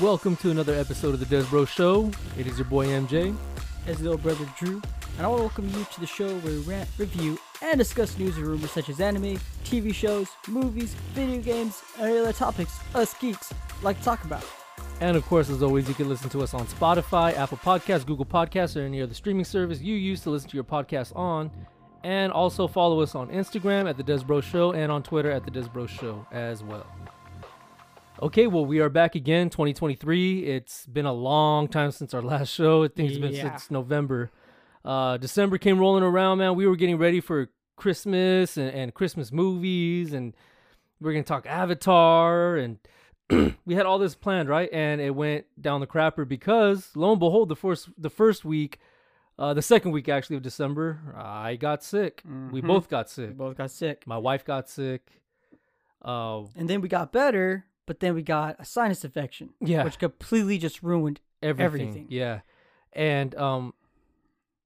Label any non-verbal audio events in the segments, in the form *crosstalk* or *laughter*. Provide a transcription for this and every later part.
Welcome to another episode of the Des Bro Show. It is your boy MJ. as little brother Dru, and I want to welcome you to the show where we rant, review, and discuss news and rumors such as anime, TV shows, movies, video games, and other topics us geeks like to talk about. And of course, as always, you can listen to us on Spotify, Apple Podcasts, Google Podcasts, or any other streaming service you use to listen to your podcast on. And also follow us on Instagram at the Des Bro Show and on Twitter at the Des Bro Show as well. Okay, well, we are back again, 2023. It's been a long time since our last show. I think it's been Yeah. since November. Uh, December came rolling around, man. We were getting ready for Christmas and, and Christmas movies, and we are going to talk Avatar, and *clears throat* we had all this planned, right? And it went down the crapper because, lo and behold, the first the first week, uh, the second week actually of December, I got sick. We Mhm. both got We sick. both got sick, My wife got sick. Uh, and then we got better, but then we got a sinus infection, yeah, which completely just ruined. everything. everything. Yeah, and um,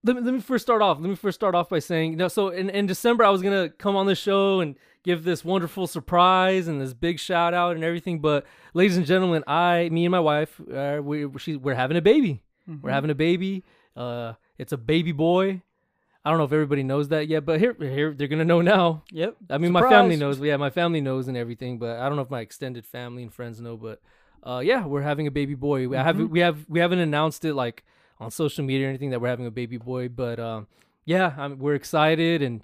let me let me first start off. Let me first start off by saying, you no. So in in December, I was gonna come on the show and give this wonderful surprise and this big shout out and everything. But ladies and gentlemen, I, me and my wife, uh, we she, we're having a baby. We're Mhm. having a baby. Uh, it's a baby boy. I don't know if everybody knows that yet, but here, here they're gonna know now. Yep. I mean, my family knows. Yeah, my family knows and everything, but I don't know if my extended family and friends know. But uh, yeah, we're having a baby boy. We haven't Mhm. we have we haven't announced it like on social media or anything that we're having a baby boy, but um, yeah, I'm, we're excited and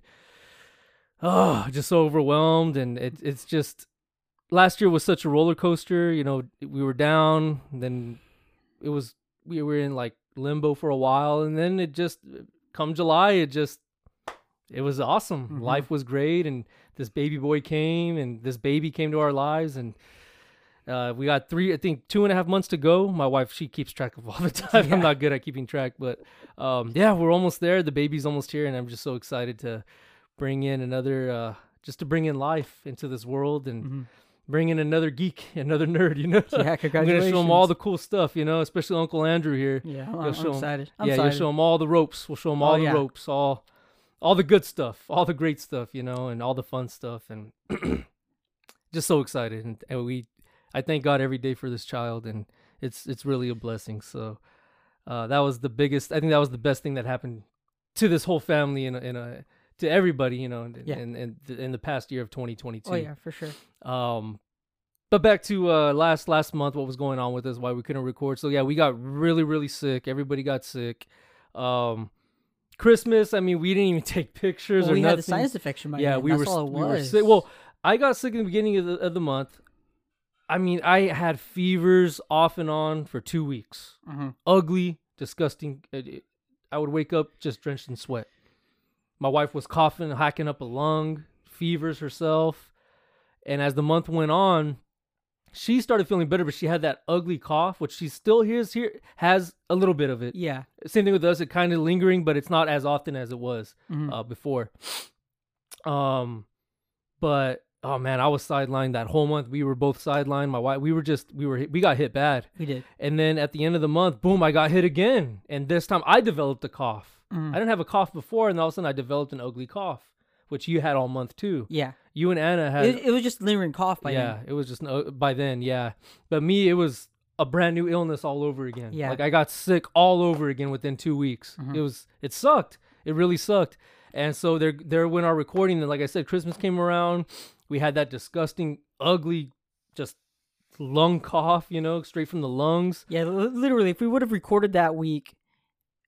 oh, just so overwhelmed, and it, it's just last year was such a roller coaster. You know, we were down, then it was we were in like limbo for a while, and then it just come July, it just it was awesome. Mhm. Life was great, and this baby boy came, and this baby came to our lives, and uh, we got three, I think, two and a half months to go. My wife, she keeps track of all the *laughs* time. Yeah. I'm not good at keeping track, but um, yeah, we're almost there. The baby's almost here, and I'm just so excited to bring in another, uh, just to bring in life into this world and Mhm. Bring in another geek, *laughs* another nerd. You know, Yeah, *laughs* I'm congratulations. gonna show him all the cool stuff. You know, especially Uncle Andrew here. Yeah, I'm, I'm 'em- excited. I'm yeah, excited. you'll show him all the ropes. We'll show him Oh, all the yeah. ropes, all, all the good stuff, all the great stuff. You know, and all the fun stuff, and *clears throat* just so excited. And, and we, I thank God every day for this child, and it's it's really a blessing. So, uh, that was the biggest. I think that was the best thing that happened to this whole family and in a to everybody. You know, in Yeah. in, in, the, in the past year of 2022. oh yeah, for sure. Um, but back to uh last last month, what was going on with us? Why we couldn't record? So yeah, we got really really sick. Everybody got sick. Um, Christmas. I mean, we didn't even *laughs* take pictures Well, or we nothing. had the sinus infection. By yeah, then. we That's were all it we were sick. Well, I got sick in the beginning of the of the month. I mean, I had fevers off and on for two weeks. Mhm. Ugly, disgusting. I would wake up just drenched in sweat. My wife was coughing, hacking up a lung, fevers herself. And as the month went on, she started feeling better, but she had that ugly cough, which she still hears here has a little bit of it. yeah. Same thing with us, it kind of lingering, but it's not as often as it was Mhm. uh, before. Um, but oh man, I was sidelined that whole month. We were both sidelined. My wife, we were just we were hit- we got hit bad. we did. And then at the end of the month, boom, I got hit again. And this time I developed a cough. Mhm. I didn't have a cough before, and all of a sudden I developed an ugly cough, which you had all month too. Yeah. You and Anna had It, it was just lingering cough by yeah, then. it was just no, by then, yeah. But me, it was a brand new illness all over again. Yeah. like I got sick all over again within two weeks. Mhm. It was it sucked. It really sucked. And so there, there when our recording, and like I said, Christmas came around. We had that disgusting, ugly, just lung cough. You know, straight from the lungs. Yeah, li- literally, if we would have recorded that week,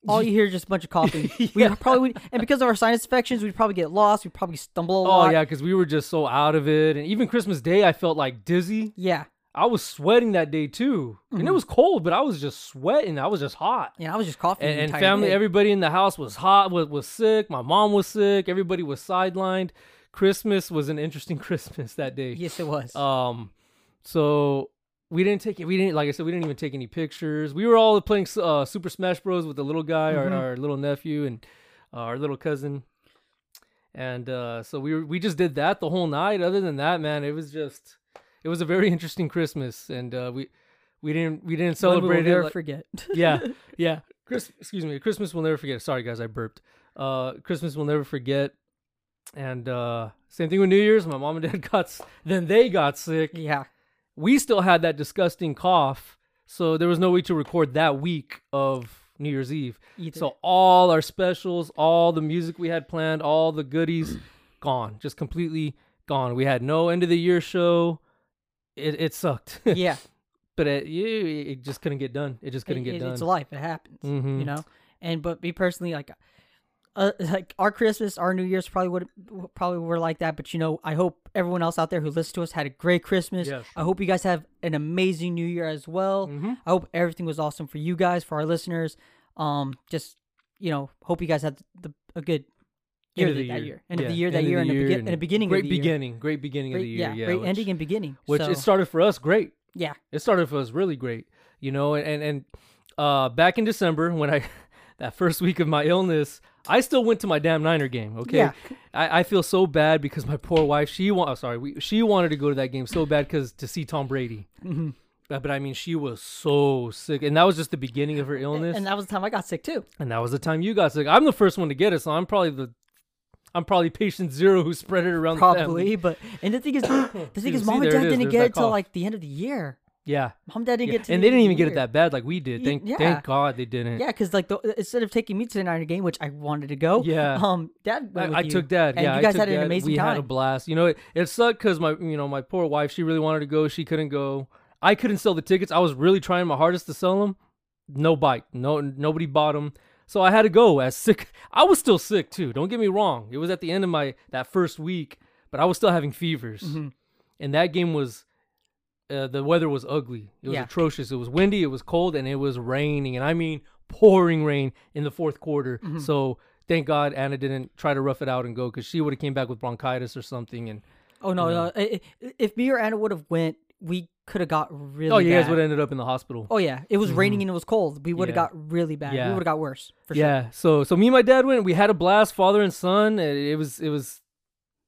all you hear is just a bunch of coughing. *laughs* Yeah. We probably would, and because of our sinus infections, we'd probably get lost. We'd probably stumble a lot. Oh yeah, because we were just so out of it. And even Christmas Day, I felt like dizzy. yeah, I was sweating that day too, and it Mhm. was cold, but I was just sweating. I was just hot. yeah. I was just coughing. and, and family, day. everybody in the house was hot, was, was sick. My mom was sick. Everybody was sidelined. Christmas was an interesting *laughs* Christmas that day. Yes, it was. Um, so we didn't take it. We didn't, like I said, we didn't even take any pictures. We were all playing uh, Super Smash Bros with the little guy, Mhm. our, our little nephew, and uh, our little cousin. And uh, so we were, we just did that the whole night. Other than that, man, it was just it was a very interesting Christmas, and uh, we we didn't we didn't One we celebrate it. never like- forget. *laughs* yeah, yeah. Chris, excuse me. Christmas we'll never forget. Sorry, guys, I burped. Uh, Christmas we'll never forget. And uh, same thing with New Year's. My mom and dad *laughs* got, then they got sick. yeah. We still had that disgusting cough. so there was no way to record that week of New Year's Eve. Either. So all our specials, all the music we had planned, all the goodies, *clears throat* gone, just completely gone. We had no end of the year show. It it sucked, *laughs* yeah, but it it just couldn't get done. It just couldn't it- get it- done. It's life. It happens. Mhm. You know. And but me personally, like, uh, *laughs* like our Christmas, our New Year's probably would probably were like that. But you know, I hope everyone else out there who listens to us had a great Christmas. Yes. I hope you guys have an amazing New Year as well. Mhm. I hope everything was awesome for you guys, for our listeners. Um, just you know, hope you guys had the, a good year End of the that year. year, end of the year, end that year, the and, a and a beginning great of the year. beginning, great beginning of the year. yeah, Yeah, great which, ending and beginning. which so, it started for us great. yeah, It started for us really great, you know. And and uh, back in December when I *laughs* that first week of my illness, I still went to my damn Niner game. Okay, Yeah. I, I feel so bad because my poor wife she want oh, sorry we, she wanted to go to that game so bad because to see Tom Brady. Mhm. Uh, but I mean, she was so sick, and that was just the beginning of her illness. and that was the time I got sick too. And that was the time you got sick. I'm the first one to get it, so I'm probably the I'm probably patient zero who spread it around the family. Probably, but and the thing is, *coughs* the thing is, mom and dad didn't There's get it till like the end of the year. Yeah. Mom and dad didn't Yeah. get to and the they didn't even get it that bad like we did. Thank yeah. thank God they didn't. Yeah, because like the, instead of taking me to the Niner game, which I wanted to go, Yeah. *laughs* um, dad went I, with I you, took dad. and yeah, you I guys took had an dad. amazing we time. had a blast. You know, it, it sucked because my you know my poor wife. She really wanted to go. She couldn't go. I couldn't sell the tickets. I was really trying my hardest to sell them. No bite. No nobody bought them. So I had to go. As sick, I was still sick too. Don't get me wrong. It was at the end of my that first week, but I was still having fevers. Mhm. And that game was. Uh, the weather was ugly. It was Yeah. atrocious. It was windy. It was cold, and it was raining. And I mean pouring rain in the fourth quarter. Mm-hmm. So thank God Anna didn't try to rough it out and go because she would have came back with bronchitis or something. And Oh no, you no! I- I- If me or Anna would have went, we could have got really. oh, you guys would have ended up in the hospital. Oh yeah, it was raining and it was cold. We would have Yeah. got really bad. Yeah. We would have got worse for sure. yeah. So so me and my dad went. We had a blast, father and son. And it was it was,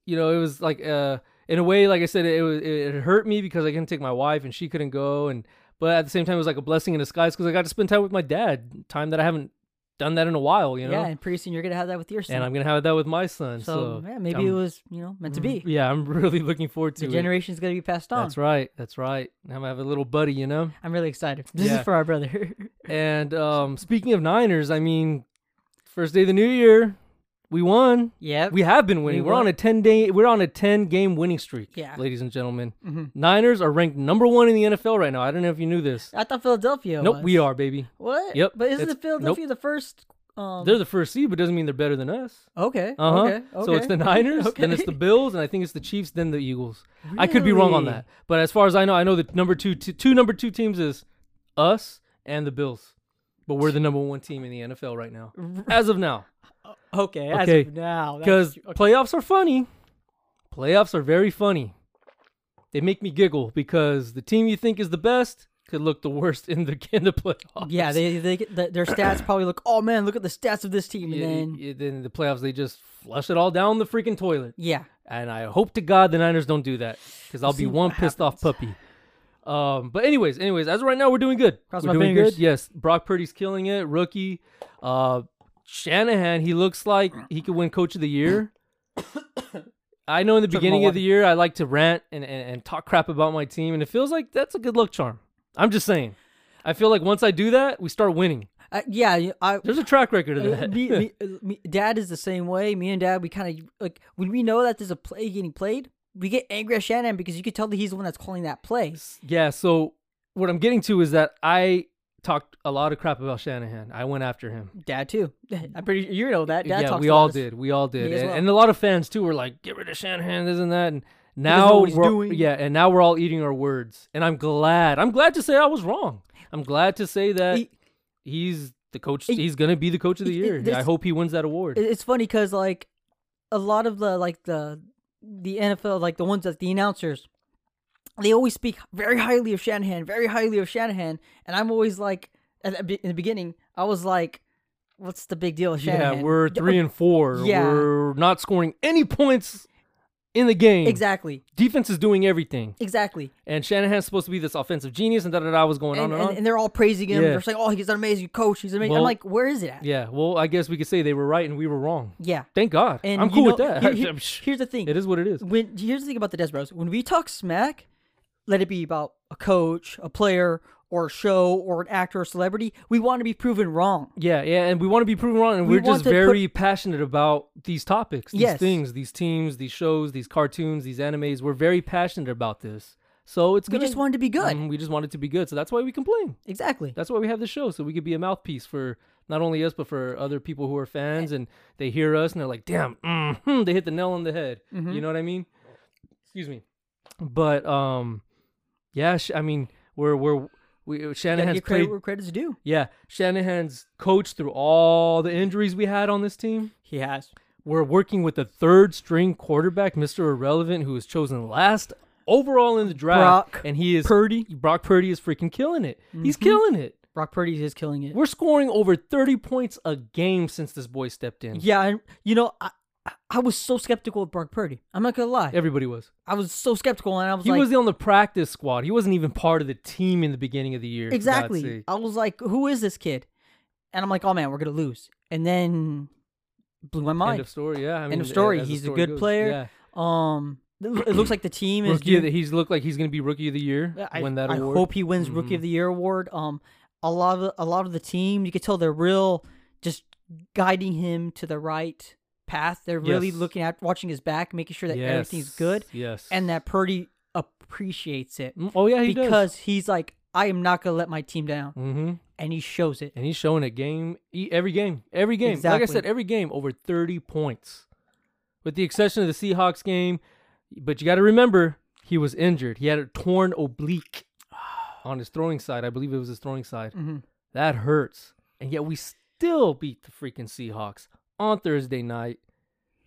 you know, it was like uh in a way, like I said, it was it hurt me because I couldn't take my wife and she couldn't go. And but at the same time, it was like a blessing in disguise because I got to spend time with my dad, time that I haven't done that in a while. You know. Yeah, and pretty soon you're gonna have that with your son. and I'm gonna have that with my son. so, So, yeah, maybe I'm- it was you know meant to be. Yeah, I'm *laughs* really looking forward to it. The it. generation's gonna be passed on. That's right. That's right. I'm gonna have a little buddy, you know. I'm really excited. This Yeah. is for our brother. *laughs* And um, speaking of Niners, I mean, first day of the new year, we won. Yeah, We have been winning. We We are on a ten day. We're on a ten game winning streak. Yeah. ladies and gentlemen, Mhm. Niners are ranked number one in the NFL right now. I don't know if you knew this. I thought Philadelphia. nope, was. we are, baby. What? Yep, But isn't it's- the Philadelphia the first? Um, They're the first seed, but doesn't mean they're better than us. okay. Uh huh. Okay. So it's the Niners, okay. *laughs* then it's the Bills, and I think it's the Chiefs, then the Eagles. I could be wrong on that, but as far as I know, I know the number two, t- two number two teams is us and the Bills, but we're the number one team in the NFL right now, as of now. Okay. As Okay, of now, Because. Okay. playoffs are funny. Playoffs are very funny. They make me giggle because the team you think is the best could look the worst in the in the playoffs. Yeah, they they get the, their stats *coughs* probably look. Oh man, look at the stats of this team, and then yeah, then the playoffs they just flush it all down the freaking toilet. yeah, And I hope to God the Niners don't do that because I'll see be one pissed off puppy. Um, but anyways, anyways, as of right now we're doing good. Cross we're my doing fingers. good. Yes, Brock Purdy's killing it. Rookie. Uh, Shanahan, he looks like he could win Coach of the Year. *coughs* I know in the beginning of the year I like to rant and, and, and talk crap about my team, and it feels like that's a good luck charm. I'm just saying. I feel like once I do that, we start winning. uh, yeah. I There's a track record of Uh, that. me, me, *laughs* uh, me, dad is the same way. Me and dad, we kind of like when we know that there's a play getting played, we get angry at Shannon because you could tell that he's the one that's calling that play. Yeah, so what I'm getting to is that I talked a lot of crap about Shanahan. I went after him. Dad too. *laughs* I'm pretty. You know that. Dad yeah, we all did. We all did. And, well. and a lot of fans too were like, "Get rid of Shanahan, this and that." And now know what he's we're, doing. yeah, and now we're all eating our words. And I'm glad. I'm glad to say I was wrong. I'm glad to say that He- he's the coach. He- he's gonna be the coach of the it- year. I hope he wins that award. It's funny because like a lot of the like the the NFL like the ones that the announcers they always speak very highly of Shanahan, very highly of Shanahan, and I'm always like in the beginning I was like, what's the big deal with Shanahan? yeah, we're uh, three and four. Yeah. We're not scoring any points in the game. exactly, Defense is doing everything. exactly. And Shanahan's supposed to be this offensive genius, and da da da was going And, on and, and, on. and they're all praising him. Yeah. They're saying, "Oh, he's an amazing coach. He's amazing." I'm like, "Where is it at?" yeah, well, I guess we could say they were right and we were wrong. Yeah. Thank God. And I'm cool know- with that. here- here- *laughs* here's the thing. it is what it is. when here's the thing about the Des Bros. When we talk smack, let it be about a coach, a player, or a show or an actor or celebrity, we want to be proven wrong. Yeah, yeah, and we want to be proven wrong, and We we are just to put- very passionate about these topics, these Yes. things, these teams, these shows, these cartoons, these animes. We're very passionate about this, so it's We gonna. just want it to be good. Mhm, we just want it to be good, so that's why we complain. Exactly. That's why we have the show, so we could be a mouthpiece for not only us but for other people who are fans, and they hear us and they're like, "Damn, mm, they hit the nail on the head." Mhm. You know what I mean? Excuse me, but um, yeah, I mean, we're we're we Gotta Shanahan's credit played. where credit's due. Yeah, Shanahan's coached through all the injuries we had on this team. He has. We're working with a third string quarterback, Mr. Irrelevant, who was chosen last overall in the draft. Brock and he is Purdy. Brock Purdy is freaking killing it. He's Mhm. killing it. Brock Purdy is killing it. We're scoring over 30 points a game since this boy stepped in. Yeah, you know, I, I- was so skeptical of Brock Purdy. I'm not gonna lie. Everybody was. I was so skeptical, and I was He like, was on the practice squad. He wasn't even part of the team in the beginning of the year. exactly. I was like, who is this kid? And I'm like, oh man, we're gonna lose. And then blew my mind. End of story. Yeah. I mean, of story. He's a good goes. player. Yeah. Um, it looks like the team is. Rookie the, he's looked like he's going to be rookie of the year. I, win that I award. hope he wins Rookie of the Year award. Um, a lot of a lot of the team, you could tell they're real, just guiding him to the right path. They're really Yes. looking at watching his back, making sure that Yes. everything's good, Yes. and that Purdy appreciates it Mm, oh yeah, he because he's like, I am not gonna let my team down, Mm-hmm. and he shows it. And he's showing it game every game, every game. Like I said, every game over thirty points, with the exception of the Seahawks game. But you got to remember, he was injured. He had a torn oblique *sighs* on his throwing side. I believe it was his throwing side. hmm That hurts. And yet we still beat the freaking Seahawks on Thursday night.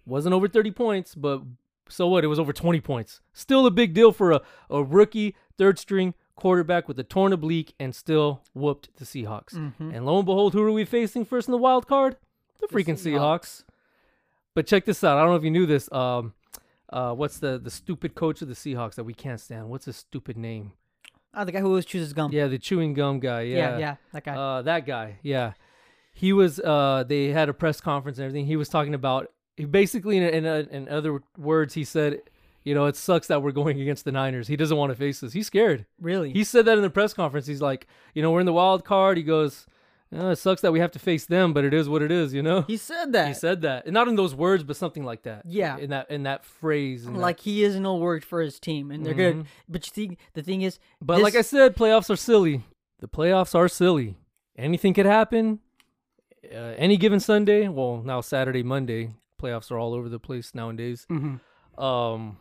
Wasn't over 30 points, but so what? It was over 20 points. Still a big deal for a, a rookie third string quarterback with a torn oblique and still whooped the Seahawks. hmm And lo and behold, who are we facing first in the wild card? The The freaking Seahawks. But check this out. I don't know if you knew this. Um, uh, what's the the stupid coach of the Seahawks that we can't stand? What's his stupid name? Oh, the guy who always chooses gum. Yeah, the chewing gum guy. yeah, yeah, that guy. Uh, that guy, yeah. He was. Uh, they had a press conference and everything. He was talking about. He basically, in in, in other words, he said, "You know, it sucks that we're going against the Niners. He doesn't want to face this. He's scared." really? He said that in the press conference. He's like, "You know, we're in the wild card." He goes, "Uh, "It sucks that we have to face them, but it is what it is." You know. he said that. He said that, and not in those words, but something like that. Yeah. In that in that phrase. in that- like he is no word for his team, and they're good. Mhm. But you think the thing is, But like I said, playoffs are silly. The playoffs are silly. Anything could happen. Uh, any given Sunday, well, now Saturday, Monday, playoffs are all over the place nowadays. Mhm. Um,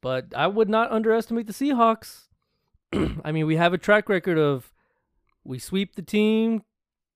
but I would not underestimate the Seahawks. *clears throat* I mean, we have a track record of we sweep the team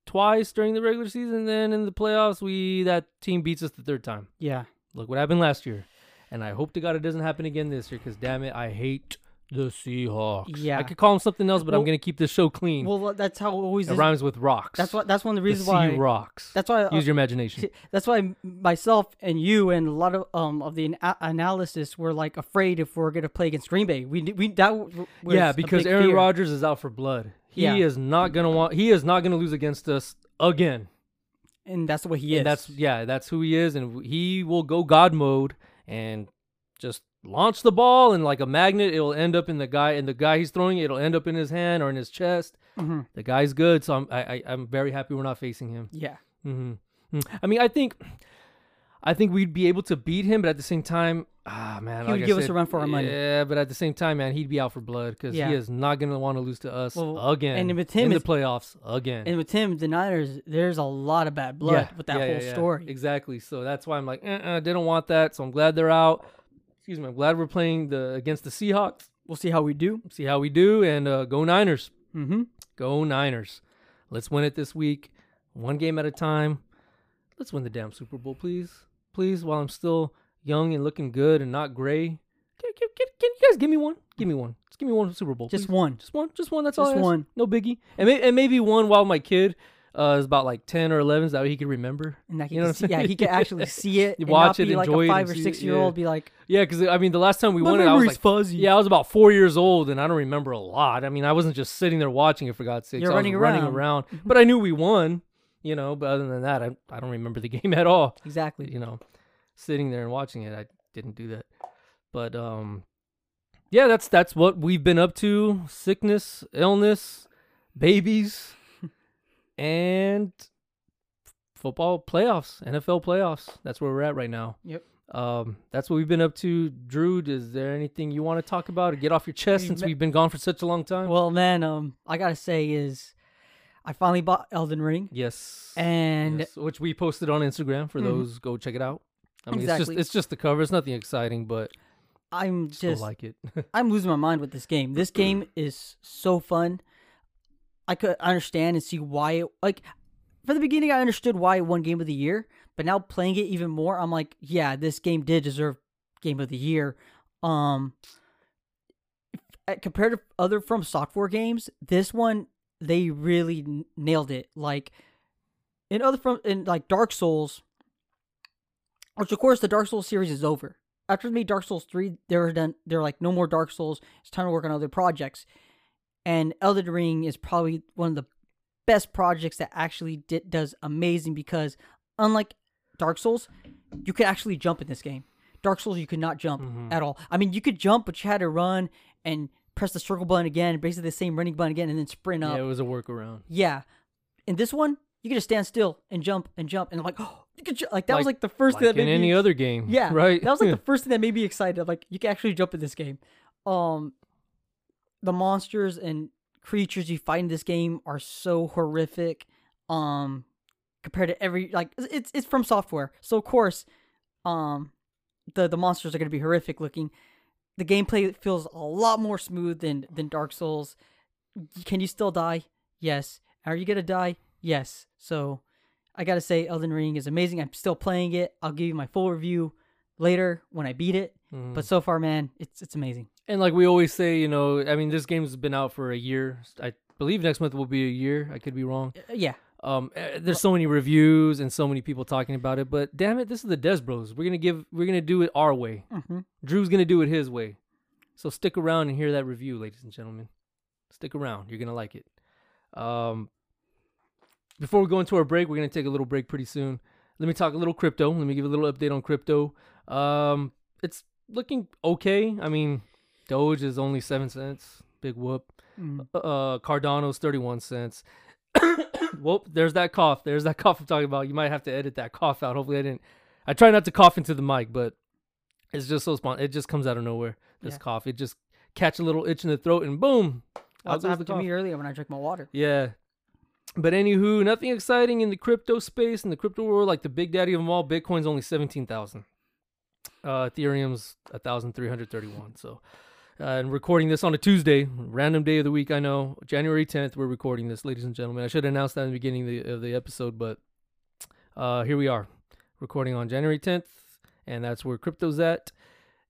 twice during the regular season, then in the playoffs, we that team beats us the third time. yeah, Look what happened last year. And I hope to God it doesn't happen again this year because, damn it, I hate the Seahawks. Yeah. I could call them something else, but I'm going to keep this show clean. well, that's how it always it is. rhymes with rocks. That's what. That's one of the the reasons sea why. rocks. That's why. uh, Use your imagination. that's why myself and you and a lot of um of the ana- analysis were like afraid if we're gonna play against Green Bay. We we that yeah, because Aaron. Rodgers is out for blood. He Yeah. is not going to want. He is not to lose against us again. and that's what he is. That's yeah, that's who he is, and he will go God mode and just launch the ball and like a magnet, it'll end up in the guy, and the guy he's throwing it, it'll end up in his hand or in his chest. Mhm. The guy's good, so I'm I, I I'm very happy we're not facing him. yeah. hmm I mean, I think I think we'd be able to beat him, but at the same time, ah man, He would I give us a run for our money. Yeah, but at the same time, man, he'd be out for blood because Yeah. he is not gonna want to lose to us Well, again. and with him, in the playoffs again. And with him, the Niners, there's a lot of bad blood with that yeah, whole yeah, yeah. story. Exactly. So that's why I'm like, uh-uh, didn't want that. So I'm glad they're out. Excuse me. I'm glad we're playing the against the Seahawks. We'll see how we do. See how we do, and uh, go Niners. Mm-hmm. Go Niners. Let's win it this week, one game at a time. Let's win the damn Super Bowl, please, please. While I'm still young and looking good and not gray, can, can, can, can you guys give me one? Give me one. Just give me one Super Bowl. Just please. one. Just one. Just one. That's all. Just one. No biggie. And, may, and maybe one while my kid uh, is about like ten or eleven, so that way he could remember. And that he You know see, yeah, he can actually *laughs* see it. And watch it, be like enjoy a five or see it, six year old. Be like, Yeah, because I mean, the last time we my won it, I was like, fuzzy. yeah, I was about four years old, and I don't remember a lot. I mean, I wasn't just sitting there watching it for God's sake. You're I was running running around. around, but I knew we won. You know, but other than that, I I don't remember the *laughs* game at all. exactly. You know, sitting there and watching it, I didn't do that. But um, yeah, that's that's what we've been up to. Sickness, illness. babies, and football playoffs, NFL playoffs. That's where we're at right now. Yep. Um, that's what we've been up to. Dru, is there anything you want to talk about or get off your chest since we've been gone for such a long time? Well, man, um, I gotta say is, I finally bought Elden Ring, yes. and Yes, which we posted on Instagram for Mhm. those go check it out. I mean, Exactly. it's just it's just the cover. It's nothing exciting, but I'm still just like it. *laughs* I'm losing my mind with this game. This *clears throat* game is so fun. I could understand and see why it like for the beginning I understood why it won game of the year, but now playing it even more, I'm like, yeah, this game did deserve game of the year. Um uh, compared to other FromSoftware games, this one they really n- nailed it. Like in other from in like Dark Souls, which of course the Dark Souls series is over. After made Dark Souls three, they were done. They're like, no more Dark Souls. It's time to work on other projects. And Elden Ring is probably one of the best projects that actually did, does amazing because unlike Dark Souls, you could actually jump in this game. Dark Souls, you could not jump Mhm. at all. I mean, you could jump, but you had to run and press the circle button again, basically the same running button again, and then sprint up. yeah, it was a workaround. Yeah. In this one, you could just stand still and jump and jump and like, oh, *gasps* you could ju-. like that was Like- like the first Like thing that in made any me, other game. yeah, *laughs* Right. That was like the *laughs* first thing that made me excited. Like you can actually jump in this game. Um, the monsters and creatures you fight in this game are so horrific. Um, compared to every like it's it's FromSoftware, so of course, um, the the monsters are gonna be horrific looking. The gameplay feels a lot more smooth than than Dark Souls. Can you still die? Yes. Are you gonna die? Yes. So, I gotta say, Elden Ring is amazing. I'm still playing it. I'll give you my full review later when I beat it. Mhm. But so far, man, it's it's amazing. And like we always say, you know, I mean, this game's been out for a year. I believe next month will be a year. I could be wrong. Uh, Yeah. Um, eh, there's so many reviews and so many people talking about it, but damn it, this is the Des Bros. We're gonna give, we're gonna do it our way. hmm Dru's gonna do it his way. So stick around and hear that review, ladies and gentlemen. Stick around. You're gonna like it. Um, before we go into our break, we're gonna take a little break pretty soon. Let me talk a little crypto. Let me give a little update on crypto. Um, it's looking okay. I mean, Doge is only seven cents. Big whoop. Mm. Uh, Cardano's thirty-one cents. *coughs* Whoop! There's that cough. There's that *laughs* cough I'm talking about. You might have to edit that cough out. Hopefully, I didn't. I try not to cough into the mic, but it's just so spon. It just comes out of nowhere. This Yeah. cough. It just catch a little itch in the throat and boom. That's what happened to me earlier when I drank my water. Yeah. But anywho, nothing exciting in the crypto space in the crypto world. Like the big daddy of them all, Bitcoin's only seventeen thousand. Uh, Ethereum's thousand three hundred thirty-one. So, uh, and recording this on a Tuesday, random day of the week. I know, January tenth. We're recording this, ladies and gentlemen. I should have announced that in the beginning of the, of the episode, but uh, here we are, recording on January tenth, and that's where crypto's at.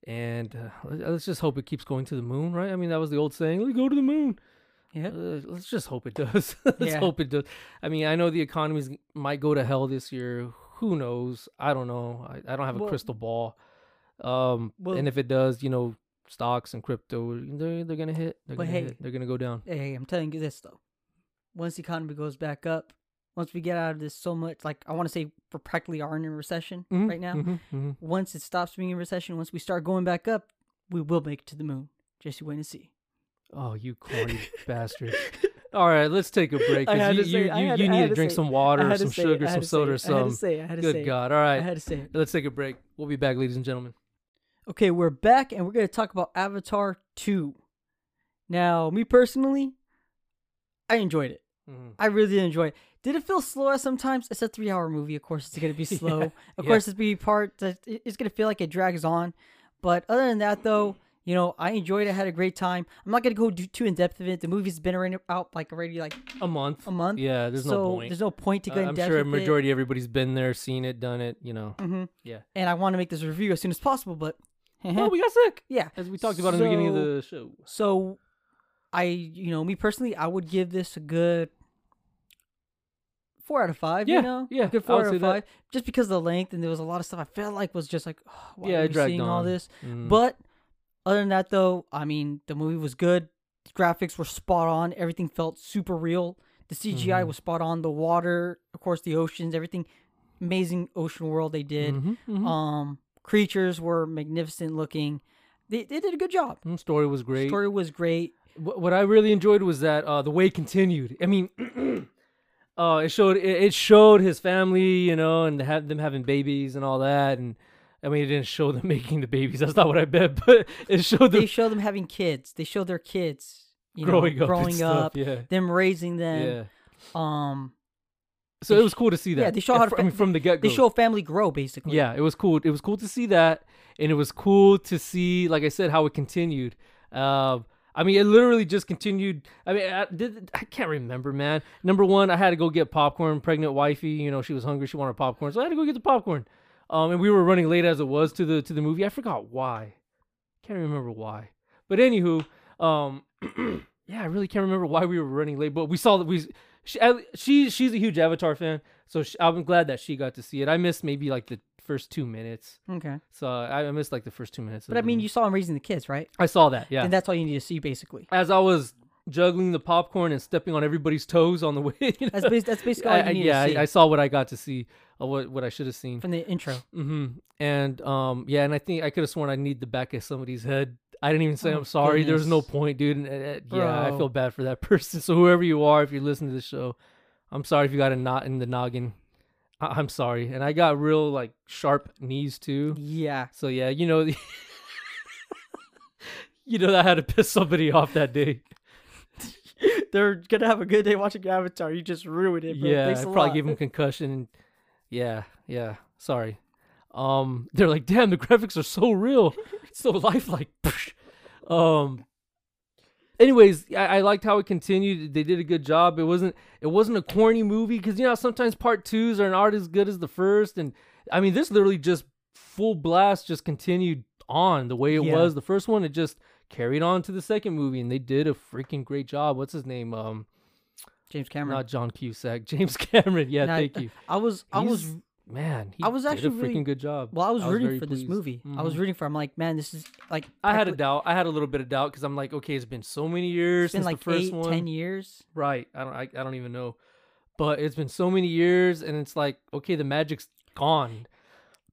And uh, let- let's just hope it keeps going to the moon, right? I mean, that was the old saying, "Let's go to the moon." Yeah. Uh, let's just hope it does. *laughs* let's Yeah. hope it does. I mean, I know the economies might go to hell this year. Who knows? I don't know. I, I don't have a Well- crystal ball. Um, Well- and if it does, you know, stocks and crypto, they're they're gonna hit. They're But gonna hey- hit. They're gonna go down. Hey, I'm telling you this though. Once the economy goes back up, once we get out of this so much, like I want to say, we're practically are in a recession Mhm, right now. mhm, mhm. Once it stops being a recession, once we start going back up, we will make it to the moon. Just you wait and see. Oh, you corny *laughs* bastard! All right, let's take a break. I 'cause had you, to say you, you, had you need to drink some water, some sugar, some had to say soda, it. I had to say it. I had to Good say it. God! All I had to say it. let's take a break. We'll be back, ladies and gentlemen. Okay, we're back and we're going to talk about Avatar 2. Now, me personally, I enjoyed it. Mhm. I really did enjoy it. Did it feel slow at sometimes? It's a three hour movie. Of course, it's going to be *laughs* slow. of yeah. course, it's be part that it's going to feel like it drags on. But other than that, though, you know, I enjoyed it. I had a great time. I'm not going to go do, too in depth of it. The movie's been out like already like A month. a month. Yeah, there's so no point. there's no point to Uh, go in I'm depth sure a it. majority everybody's been there, seen it, done it. You know. hmm Yeah. And I want to make this review as soon as possible, but *laughs* well, we got sick, yeah. as we talked about in the beginning of the show. So, I, you know, me personally, I would give this a good four out of five. Yeah, you know, yeah, a good four out of that. five, just because of the length and there was a lot of stuff I felt like was just like, oh, why Yeah, are we dragged seeing all this? Mm. But other than that, though, I mean, the movie was good. The graphics were spot on. Everything felt super real. The CGI Mhm. was spot on. The water, of course, the oceans, everything. Amazing ocean world they did. Mhm, mhm. Um, creatures were magnificent looking. They, they did a good job. Mm, story was great. Story was great. what, what I really enjoyed was that uh, the way it continued. I mean, *clears throat* uh, it showed it, it showed his family, you know, and ha- them having babies and all that. And I mean, it didn't show them *laughs* making the babies. That's not what I meant, *laughs* but it showed They them show them having kids. They show their kids you know, growing up, growing stuff, up, Yeah, them raising them. yeah. Um, So They it was cool to see that. yeah, they show how to I mean, fa- from the get go. they show a family grow basically. Yeah, it was cool. It was cool to see that, and it was cool to see, like I said, how it continued. Um, I mean, it literally just continued. I mean, I, did, I can't remember, man. Number one, I had to go get popcorn. Pregnant wifey, you know, she was hungry. She wanted popcorn, so I had to go get the popcorn. Um, and we were running late as it was to the to the movie. I forgot why. Can't remember why. But anywho, um, *clears throat* yeah, I really can't remember why we were running late. But we saw that we. She, she she's a huge Avatar fan, so she, I'm glad that she got to see it. I missed maybe like the first two minutes. Okay. So I, I missed like the first two minutes. But I mean, movie. you saw him raising the kids, right? I saw that. Yeah. And that's all you need to see basically. As I was juggling the popcorn and stepping on everybody's toes on the way. *laughs* you know, That's bas- that's basically all I- you I- need yeah, to see I, I saw what I got to see, uh, what what I should have seen. from the intro. hmm And um, yeah, and I think I could have sworn I need the back of somebody's head. I didn't even say Oh, I'm sorry. There was no point, dude. And, uh, uh, yeah, I feel bad for that *laughs* person. So whoever you are, if you're listening to the show, I'm sorry if you got a knot in the noggin. I- I'm sorry. And I got real like sharp knees too. Yeah. So yeah, you know, *laughs* you know, I had to piss somebody off that day. *laughs* They're gonna have a good day watching Avatar. You just ruined it, bro. yeah, Thanks I probably lot. gave him concussion. Yeah, yeah. Sorry. Um, they're like, damn, the graphics are so real, so lifelike. um. Anyways, I, I liked how it continued. They did a good job. It wasn't it wasn't a corny movie because you know sometimes part twos are not as good as the first, and I mean this literally just full blast just continued on the way it Yeah. was. The first one it just carried on to the second movie, and they did a freaking great job. What's his name? Um, James Cameron. not John Cusack, *laughs* James Cameron. Yeah, Now, thank you. I was I was He's- man. He I was did actually a freaking really- good job. well I was, I was rooting for this pleased. movie. I was Mhm. rooting for. I'm like, man, this is like. I had a doubt. I had a little bit of doubt because I'm like, okay, it's been so many years It's been since like the first eight, one. ten years. Right. I don't. I, I don't even know. But it's been so many years, and it's like, okay, the magic's gone.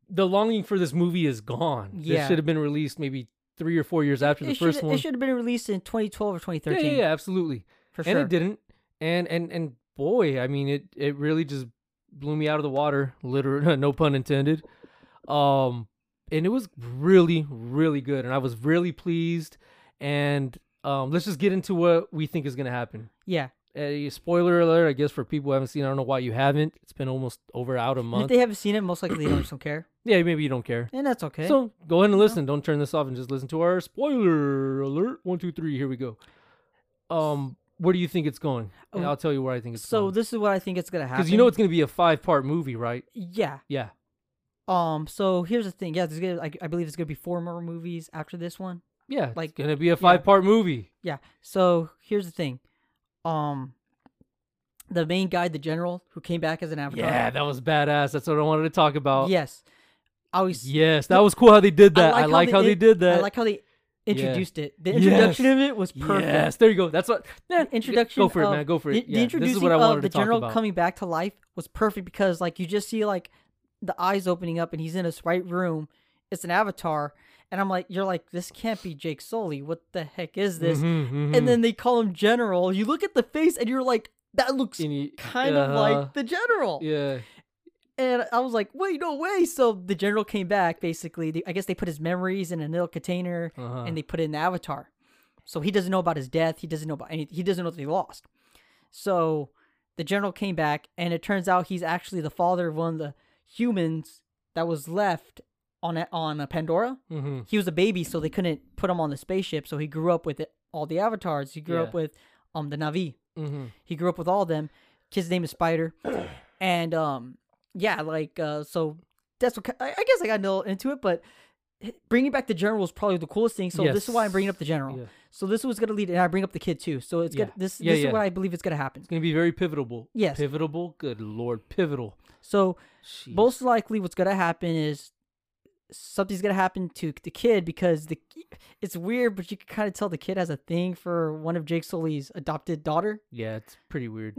The longing for this movie is gone. Yeah. It should have been released maybe three or four years after the It first one. it should have been released in 2012 or 2013. yeah, yeah, absolutely. for and sure. it didn't. And and and boy, I mean, it it really just blew me out of the water. Literally, *laughs* no pun intended. Um, and it was really, really good, and I was really pleased. And um, let's just get into what we think is gonna happen. Yeah. A spoiler alert, I guess for people who haven't seen. it, I don't know why you haven't. It's been almost over out a And if they haven't seen it, most likely they don't, don't care, *clears throat* yeah, maybe you don't care. and that's okay. So go ahead and listen. Don't turn this off and just listen to our spoiler alert. One, two, three. Here we go. Um, where do you think it's going? And Oh, I'll tell you where I think it's going. so going. this is what I think it's gonna happen. Because you know it's going to be a five part movie, right? yeah. Yeah. Um. So here's the thing. Yeah, there's gonna. I, I believe there's gonna be four more movies after this one. Yeah. Like, it's going to be a five part movie. Yeah. So here's the thing. Um. The main guy, the general, who came back as an avatar. Yeah, that was badass. That's what I wanted to talk about. Yes. I was. Yes, that was cool how they did that. I like, how, they, did that. I like how they introduced it. The Yes. introduction of it was perfect. Yes, there you go. That's what. Man, introduction Go for it, of- man. Go for it. the yeah, this introducing is what I wanted of the general about. coming back to life was perfect because like you just see like the eyes opening up and he's in his right room. It's an avatar, and I'm like, you're like, this can't be Jake Sully. What the heck is this? Mhm, mhm. And then they call him General. You look at the face and you're like, that looks kind of uh-huh. like the General. Yeah. And I was like, wait, no way. So the General came back. Basically, They- I guess they put his memories in a little container Uh-huh. and they put it in the avatar. So he doesn't know about his death. He doesn't know about any. He doesn't know that he lost. So the general came back, and it turns out he's actually the father of one of the humans that was left on a- on a Pandora. hmm He was a baby, so they couldn't put him on the spaceship. So he grew up with it, all the avatars. He grew up with um the Na'vi. hmm He grew up with all of them. His name is Spider, *clears throat* and um yeah, like uh so that's what I, I guess I got a little into it, but bringing back the general was probably the coolest thing. So this is why I'm bringing up the general. Yeah. So this was gonna lead, and I bring up the kid too. So it's Yeah. gonna this Yeah, this is what I believe is gonna happen. It's going to be very pivotal. Yes. Pivotal? Good lord. Pivotal. So Jeez. most likely, what's gonna happen is something's gonna happen to the kid because the it's weird, but you can kind of tell the kid has a thing for one of Jake Sully's adopted daughter. Yeah, it's pretty weird.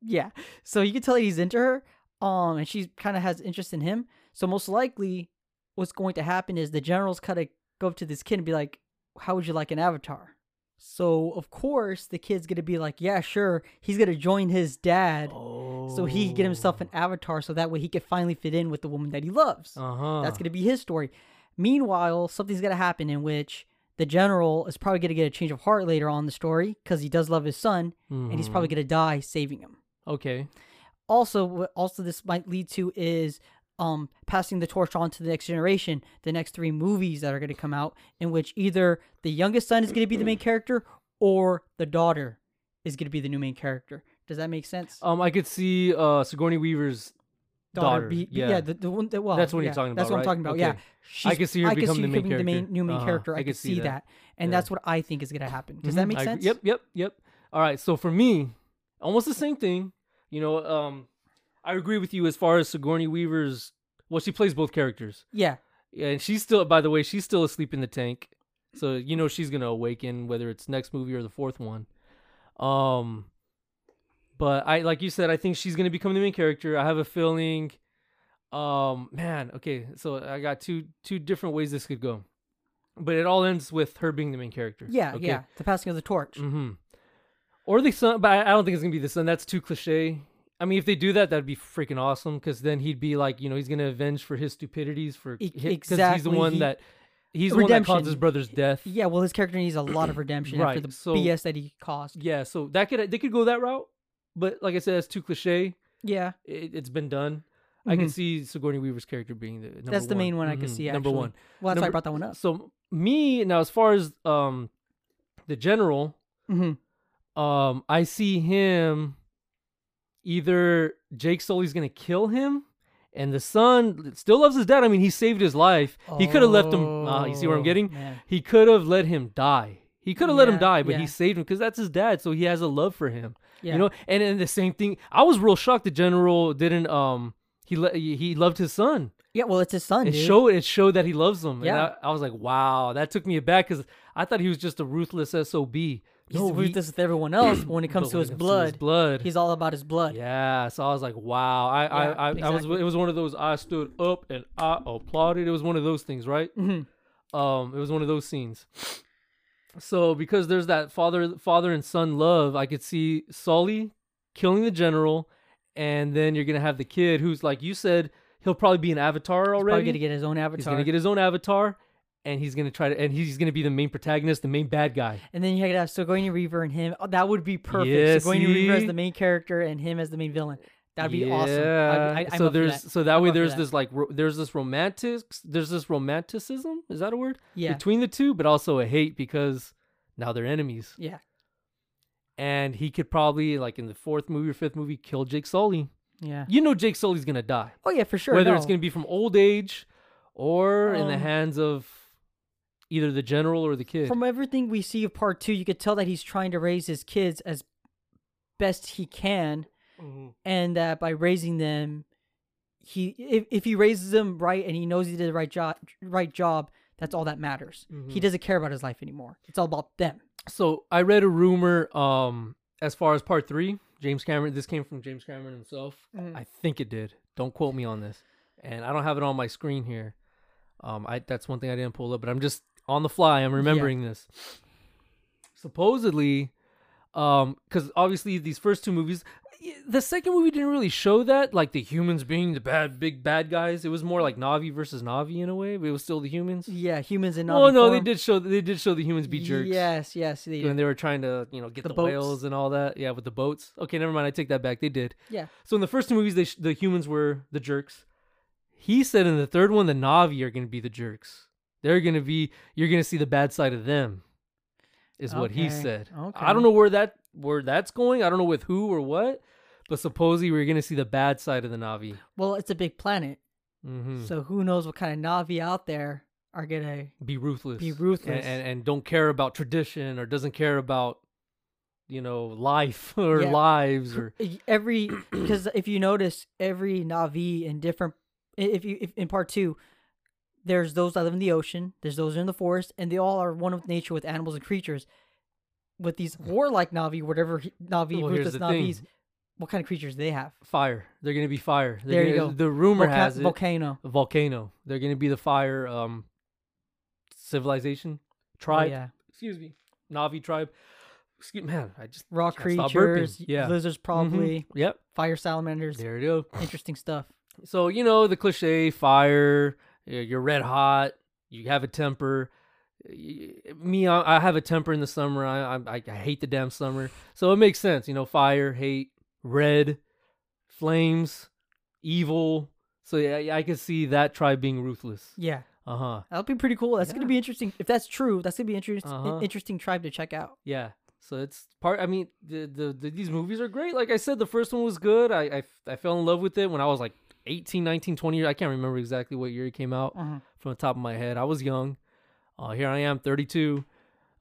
Yeah. So you can tell he's into her. Um, and she kind of has interest in him. So most likely, what's going to happen is the generals kind of go up to this kid and be like, "How would you like an avatar?" So of course the kid's gonna be like, yeah, sure. He's gonna join his dad, Oh. so he can get himself an avatar, so that way he could finally fit in with the woman that he loves. Uh huh. That's gonna be his story. Meanwhile, something's gonna happen in which the general is probably gonna get a change of heart later on in the story because he does love his son, and he's probably gonna die saving him. okay. Also, what also this might lead to is um passing the torch on to the next generation. The next three movies that are gonna come out, in which either the youngest son is gonna be the main character or the daughter is gonna be the new main character. Does that make sense? Um, I could see uh Sigourney Weaver's daughter. be, be- yeah. the, the one that well, That's what you're yeah, talking That's about, what I'm talking about. Okay. Yeah, I She's- could see her become the main becoming character. new main Uh-huh. character. I, I could could see that. that, and Yeah. that's what I think is gonna happen. Does that Mhm, make I sense? Yep, yep, yep. All right. So for me, almost the same thing. You know, um, I agree with you as far as Sigourney Weaver's. Well, she plays both characters. Yeah, Yeah, and she's still. By the way, she's still asleep in the tank. So you know she's gonna awaken whether it's next movie or the fourth one. Um, but I like you said, I think she's gonna become the main character. I have a feeling. Um, man, okay, so I got two two different ways this could go, but it all ends with her being the main character. yeah, okay? yeah. The passing of the torch. Mm-hmm. Or the son, but I I don't think it's gonna be the son. That's too cliche. I mean, if they do that, that'd be freaking awesome. Because then he'd be like, you know, he's gonna avenge for his stupidities for E- because he's the one he- that he's the one that caused his brother's death. Yeah, well, his character needs a lot of *clears throat* redemption after the so- BS that he caused. Yeah, so that could they could go that route, but like I said, that's too cliche. Yeah, It, it's been done. I can Mhm. see Sigourney Weaver's character being the number that's the main one I could Mhm, see. Number actually. one. Well, that's why I brought that one up. So me now, as far as um, the general, hmm um, I see him either Jake Sully's gonna kill him, and the son still loves his dad. I mean, he saved his life. he could have left him. Uh, you see where I'm Oh, getting? man. He could have let him die. He could have let him die, but yeah. he saved him because that's his dad. So he has a love for him. Yeah. You know, and then the same thing. I was real shocked. The general didn't. Um, he le- he loved his son. Yeah, well, it's his son. It dude. showed. It showed that he loves him. Yeah. And I, I was like, wow, that took me aback because I thought he was just a ruthless sob. He's No, he- ruthless with everyone else, but when it *clears throat* comes to his it blood, blood. he's all about his blood. Yeah, so I was like, wow. I, I, Yeah, I, I was. It was one of those. I stood up and I applauded. It was one of those things, right? Mhm. Um, it was one of those scenes. So because there's that father, father and son love, I could see Sully killing the general, and then you're gonna have the kid who's like you said, he'll probably be an avatar He's already. probably gonna get his own avatar. He's gonna get his own avatar, and he's gonna try to, and he's gonna be the main protagonist, the main bad guy. and then you could have Sigourney Weaver and him. Oh, that would be perfect. Yeah, Sigourney Weaver as the main character and him as the main villain. That'd be awesome. Yeah. I, I, I'm so there's that. so that I'm way there's that. this like ro- there's this romantic there's this romanticism is that a word yeah, between the two, but also a hate because now they're enemies. yeah, And he could probably like in the fourth movie or fifth movie kill Jake Sully. yeah. You know Jake Sully's gonna die, Oh yeah, for sure. whether no. it's gonna be from old age or in the Um, hands of either the general or the kid. From everything we see of part two, you could tell that he's trying to raise his kids as best he can, Mhm. and that by raising them, he if, if he raises them right and he knows he did the right job, right job, that's all that matters. He Mhm. doesn't care about his life anymore. It's all about them. So I read a rumor um as far as part three, James Cameron this came from James Cameron himself. Mhm. I think it did. Don't quote me on this. And I don't have it on my screen here. Um I that's one thing I didn't pull up, but I'm just on the fly, I'm remembering this. Supposedly, um, because obviously these first two movies the second movie didn't really show that, like the humans being the bad big bad guys. It was more like Na'vi versus Na'vi in a way, but it was still the humans. Yeah, humans and Na'vi. Oh no, they did show they did show the humans be jerks Yes, yes, they when they were trying to you know get The the, whales and all that. Yeah, with the boats. Okay, never mind. I take that back. They did. Yeah. So in the first two movies, they sh- the humans were the jerks. He said in the third one, the Na'vi are going to be the jerks. They're to be. You're to see the bad side of them. Is what he said. okay. I don't know where that where that's going. I don't know with who or what. But supposedly we're to see the bad side of the Na'vi. Well, it's a big planet, hmm so who knows what kind of Na'vi out there are gonna Be ruthless. be and, ruthless. and and don't care about tradition or doesn't care about you know life *laughs* or Yeah. lives or every *clears throat* because if you notice every Na'vi in different if you if in part two there's those that live in the ocean there's those in the forest and they all are one with nature with animals and creatures with these warlike Na'vi whatever he- Na'vi Well, ruthless the thing. Navis what kind of creatures do they have fire. They're gonna be fire. They're There you gonna- go. The rumor Volca- has it volcano a volcano. They're gonna be the fire um civilization oh, tribe. yeah Excuse me. Na'vi tribe. Excuse man, I just Raw can't stop burping. creatures, Yeah. lizards Mhm. probably, Yep. fire salamanders. There you go. Interesting stuff. So you know the cliche: fire, y- you're red hot, you have a temper. Me, I I have a temper in the summer. I, I I hate the damn summer, so it makes sense. You know, fire, hate, red, flames, evil. So yeah, I- I can see that tribe being ruthless. Yeah, Uh huh. that'll be pretty cool. That's Yeah. gonna be interesting. If that's true, that's gonna be interest- an Uh-huh. interesting tribe to check out. Yeah. So it's part. I mean, the, the the these movies are great. Like I said, the first one was good. I I fell in love with it when I was like 18, 19, 20 years. I can't remember exactly what year it came out. Uh-huh. from the top of my head. I was young. Uh, here I am, 32.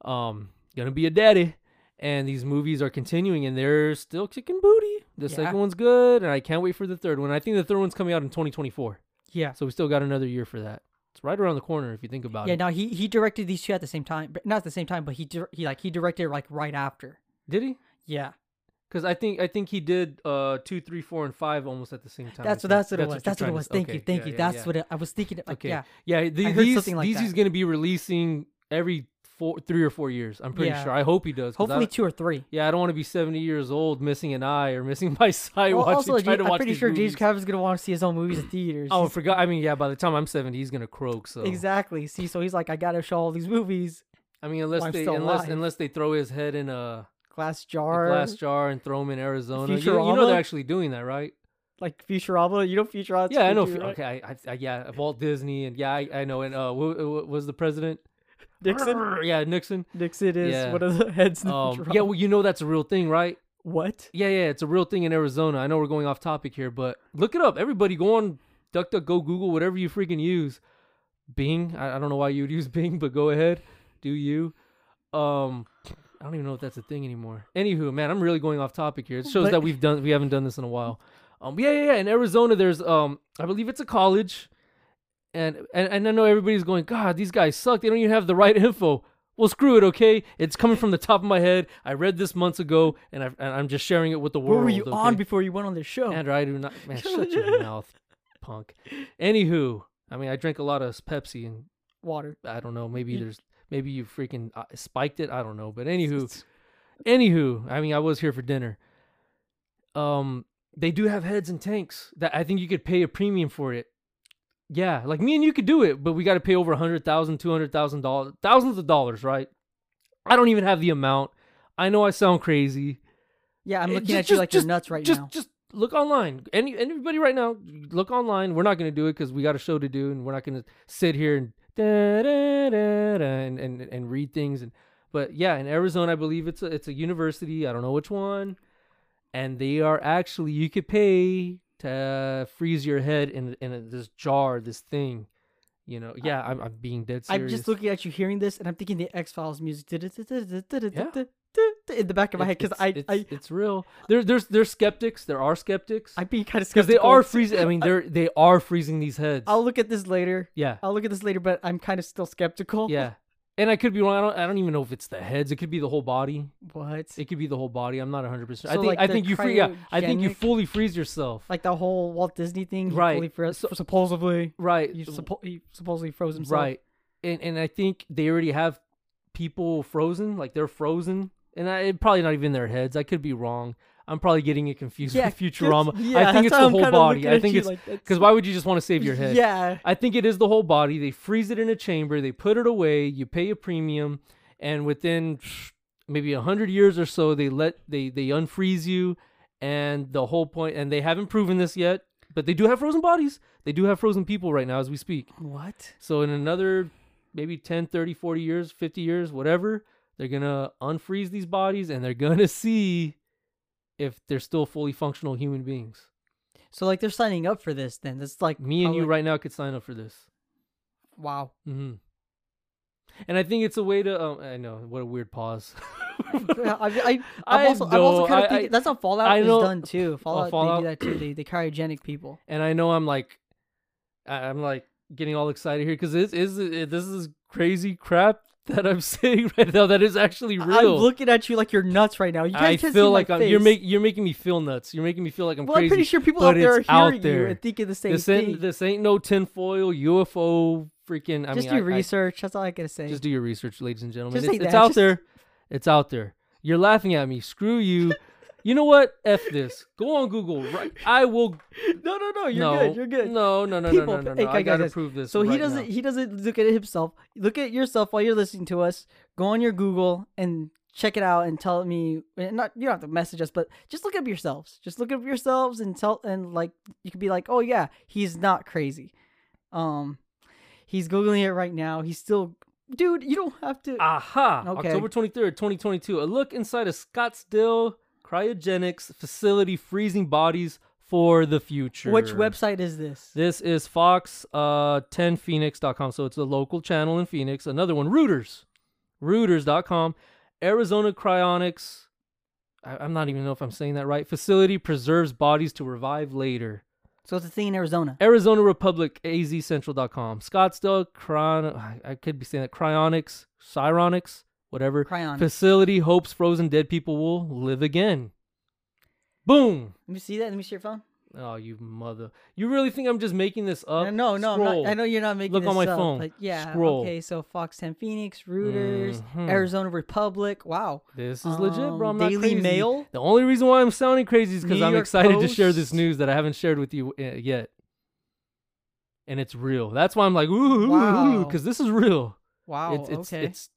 Um, gonna be a daddy. And these movies are continuing, and they're still kicking booty. The Yeah. second one's good, and I can't wait for the third one. I think the third one's coming out in 2024, Yeah. so we still got another year for that. It's right around the corner if you think about it. Yeah, it. now he he directed these two at the same time, but not at the same time, but he dir- he like he directed like right after. Did he? Yeah, Because I think I think he did uh two, three, four, and five almost at the same time. That's what that's what it was. you're That's what it to was. s- Thank you, thank yeah, you. yeah, That's yeah. what it, I was thinking. Like, Okay. yeah, Yeah, the, I heard these something like these that. he's gonna be releasing every four, three or four years. I'm pretty sure. I hope he does. Hopefully two or three. Yeah, I don't want to be 70 years old missing an eye or missing *laughs* my sight Well, watching also, to I'm pretty sure movies. James Cameron's gonna want to see his own movies in theaters. Oh, I forgot. I mean, yeah, by the time I'm 70, he's gonna croak. So exactly. See, so he's like, I gotta show all these movies. I mean, unless they unless unless they throw his head in a, Glass jar, glass jar and throw them in Arizona. You, you know they're actually doing that, right? like Futurama. You know Futurama? yeah, I know. Futurama? Okay, I, I, yeah, Walt Disney and yeah, I, I know. And uh, who, who was the president? Nixon. Yeah, Nixon. Nixon is Yeah. one of the heads. Um, yeah, well, you know that's a real thing, right? what? Yeah, yeah, it's a real thing in Arizona. I know we're going off topic here, but look it up. Everybody go on DuckDuckGo, Google, whatever you freaking use. Bing. I, I don't know why you would use *laughs* Bing, but go ahead. Do you? Um I don't even know if that's a thing anymore. Anywho, man, I'm really going off topic here. It shows But- that we've done we haven't done this in a while. Um yeah, yeah, yeah. In Arizona there's um I believe it's a college. And and, and I know everybody's going, God, these guys suck. They don't even have the right info. Well, screw it, okay? It's coming from the top of my head. I read this months ago, and, and I'm just sharing it with the world. Where were you okay? on before you went on this show? Andrew, I do not. Man, shut your *laughs* mouth, punk. Anywho, I mean, I drank a lot of Pepsi, and Water. I don't know. Maybe You- there's, maybe you freaking uh, spiked it. I don't know. But anywho, *laughs* anywho, I mean, I was here for dinner. Um, they do have heads and tanks that I think you could pay a premium for it. Yeah, like me and you could do it, but we got to pay over a hundred thousand, two hundred thousand dollars, thousands of dollars, right? I don't even have the amount. I know I sound crazy. Yeah, I'm Eh, looking just- at you just- like just- you're nuts right just now. just look online. Any anybody right now, look online. We're not gonna do it because we got a show to do, and we're not gonna sit here and da, da, da, da, and, and and read things. And but yeah, in Arizona, I believe it's a it's a university. I don't know which one, and they are actually you could pay to freeze your head in in a, this jar, this thing. You know, yeah, I'm I'm being dead serious. I'm just looking at you hearing this, and I'm thinking the X Files music *laughs* in the back of my head because It's- I it's, I it's real. There there's there's skeptics. There are skeptics I'm being kind of because they are freezing. I mean, they're *laughs* they are freezing these heads. I'll look at this later. yeah, I'll look at this later, but I'm kind of still skeptical. yeah. And I could be wrong. I don't. I don't even know if it's the heads. It could be the whole body. What? It could be the whole body. I'm not 100. percent I think. like, I think you free. Yeah. I think you fully freeze yourself. Like the whole Walt Disney thing. Right. fully froze- So- supposedly, right. he, suppo- he supposedly froze himself. Right. And and I think they already have people frozen. Like they're frozen. And I, it probably not even their heads. I could be wrong. I'm probably getting it confused Yeah, with *laughs* Futurama. yeah, I think it's the I'm whole body. I think it's like because why would you just want to save your head? Yeah. I think it is the whole body. They freeze it in a chamber. They put it away. You pay a premium, and within maybe a hundred years or so, they let they they unfreeze you, and the whole point. And they haven't proven this yet, but they do have frozen bodies. They do have frozen people right now as we speak. What? So in another maybe 10, 30, 40 years, 50 years, whatever, they're gonna unfreeze these bodies, and they're gonna *laughs* see if they're still fully functional human beings. So like they're signing up for this then. That's like Me and you right now could sign up for this. Wow. Mm-hmm. And I think it's a way to. Um, I know what a weird pause. *laughs* I, I, *laughs* I'm I also, also kind of thinking I- that's how Fallout I is know- done too. Fallout, Fallout- they do that too. They they cryogenic people. and I know I'm like, I'm like getting all excited here because this is it, this is crazy crap that I'm *laughs* saying right now that is actually real. I'm looking at you like you're nuts right now. You guys I can't feel see like my I'm, you're face. making you're making me feel nuts. You're making me feel like I'm Well, I'm pretty sure people out there are it's out hearing you there. and thinking the same this thing. ain't this ain't no tinfoil UFO freaking. I just mean, do I- I- research. That's all I gotta say. just do your research, ladies and gentlemen. Just It's, it's out just- there. It's out there. You're laughing at me. Screw you. You know what? F this. Go on Google. Right. I will. *laughs* No, no, no. You're no, good. You're good. No, no, no, People, no, no, no, hey, no. I gotta guys, prove this. So he doesn't. now. He doesn't look at it himself. Look at yourself while you're listening to us. Go on your Google and check it out and tell me. Not you don't have to message us, but just look up yourselves. Just look up yourselves and tell and like you could be like, oh yeah, he's not crazy. Um, he's googling it right now. He's still, dude. You don't have to. Aha! Okay. October 23rd, 2022. A look inside a Scottsdale cryogenics facility freezing bodies for the future. Which website is this? This is Fox uh 10phoenix.com. So it's a local channel in Phoenix. Another one, Reuters. Reuters.com. Arizona Cryonics. I, I'm not even know if I'm saying that right. Facility preserves bodies to revive later. So it's a thing in Arizona. Arizona Republic, azcentral.com. Scottsdale, Cryon, I- I could be saying that, Cryonics, Cyronics, whatever. Cryon. Facility hopes frozen dead people will live again. Boom. Let me see that. Let me see your phone. Oh, you mother. You really think I'm just making this up? no, no, I'm not, I know you're not making Look on my up, phone. But yeah. Scroll. Okay, so Fox 10 Phoenix, Reuters, Mhm. Arizona Republic. Wow. This is legit, bro. I'm Um, not Daily crazy. Mail. The only reason why I'm sounding crazy is because I'm excited to share this news that I haven't shared with you uh, yet. And it's real. That's why I'm like, ooh, Wow. because this is real. Wow. it's it's okay. it's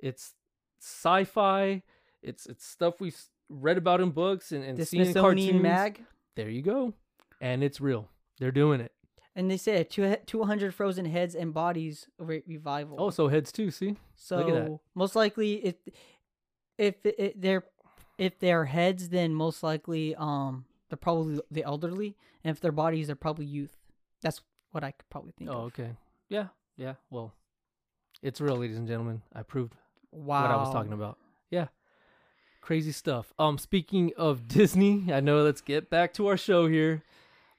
it's sci-fi. It's it's stuff we read about in books and, and seen in cartoons. mag. There you go, and it's real. They're doing it. And they said two, 200 frozen heads and bodies re- revival. Oh, so heads too. See, so look at that. most likely if if it, it, they're if they're heads, then most likely um they're probably the elderly, and if their bodies, they're probably youth. That's what I could probably think oh, of. okay, yeah, yeah. Well, it's real, ladies and gentlemen. I proved Wow. what I was talking about. Yeah. Crazy stuff. Um speaking of *laughs* Disney, I know let's get back to our show here.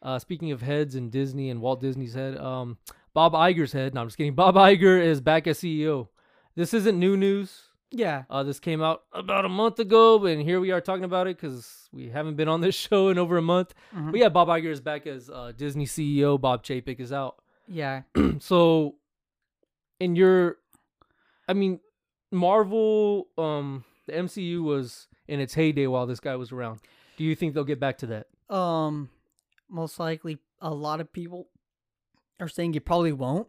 Uh speaking of heads and Disney and Walt Disney's head, um Bob Iger's head. No, I'm just kidding. *laughs* Bob Iger is back as CEO. This isn't new news. Yeah. Uh this came out about a month ago, and here we are talking about it cuz we haven't been on this *laughs* show in over a month. Mhm. But yeah, Bob Iger is back as uh, Disney CEO. Bob Chapek is out Yeah. *clears throat* so in your i mean marvel um the mcu was in its heyday while this guy was around do you think they'll get back to that Um, most likely a lot of people are saying you probably won't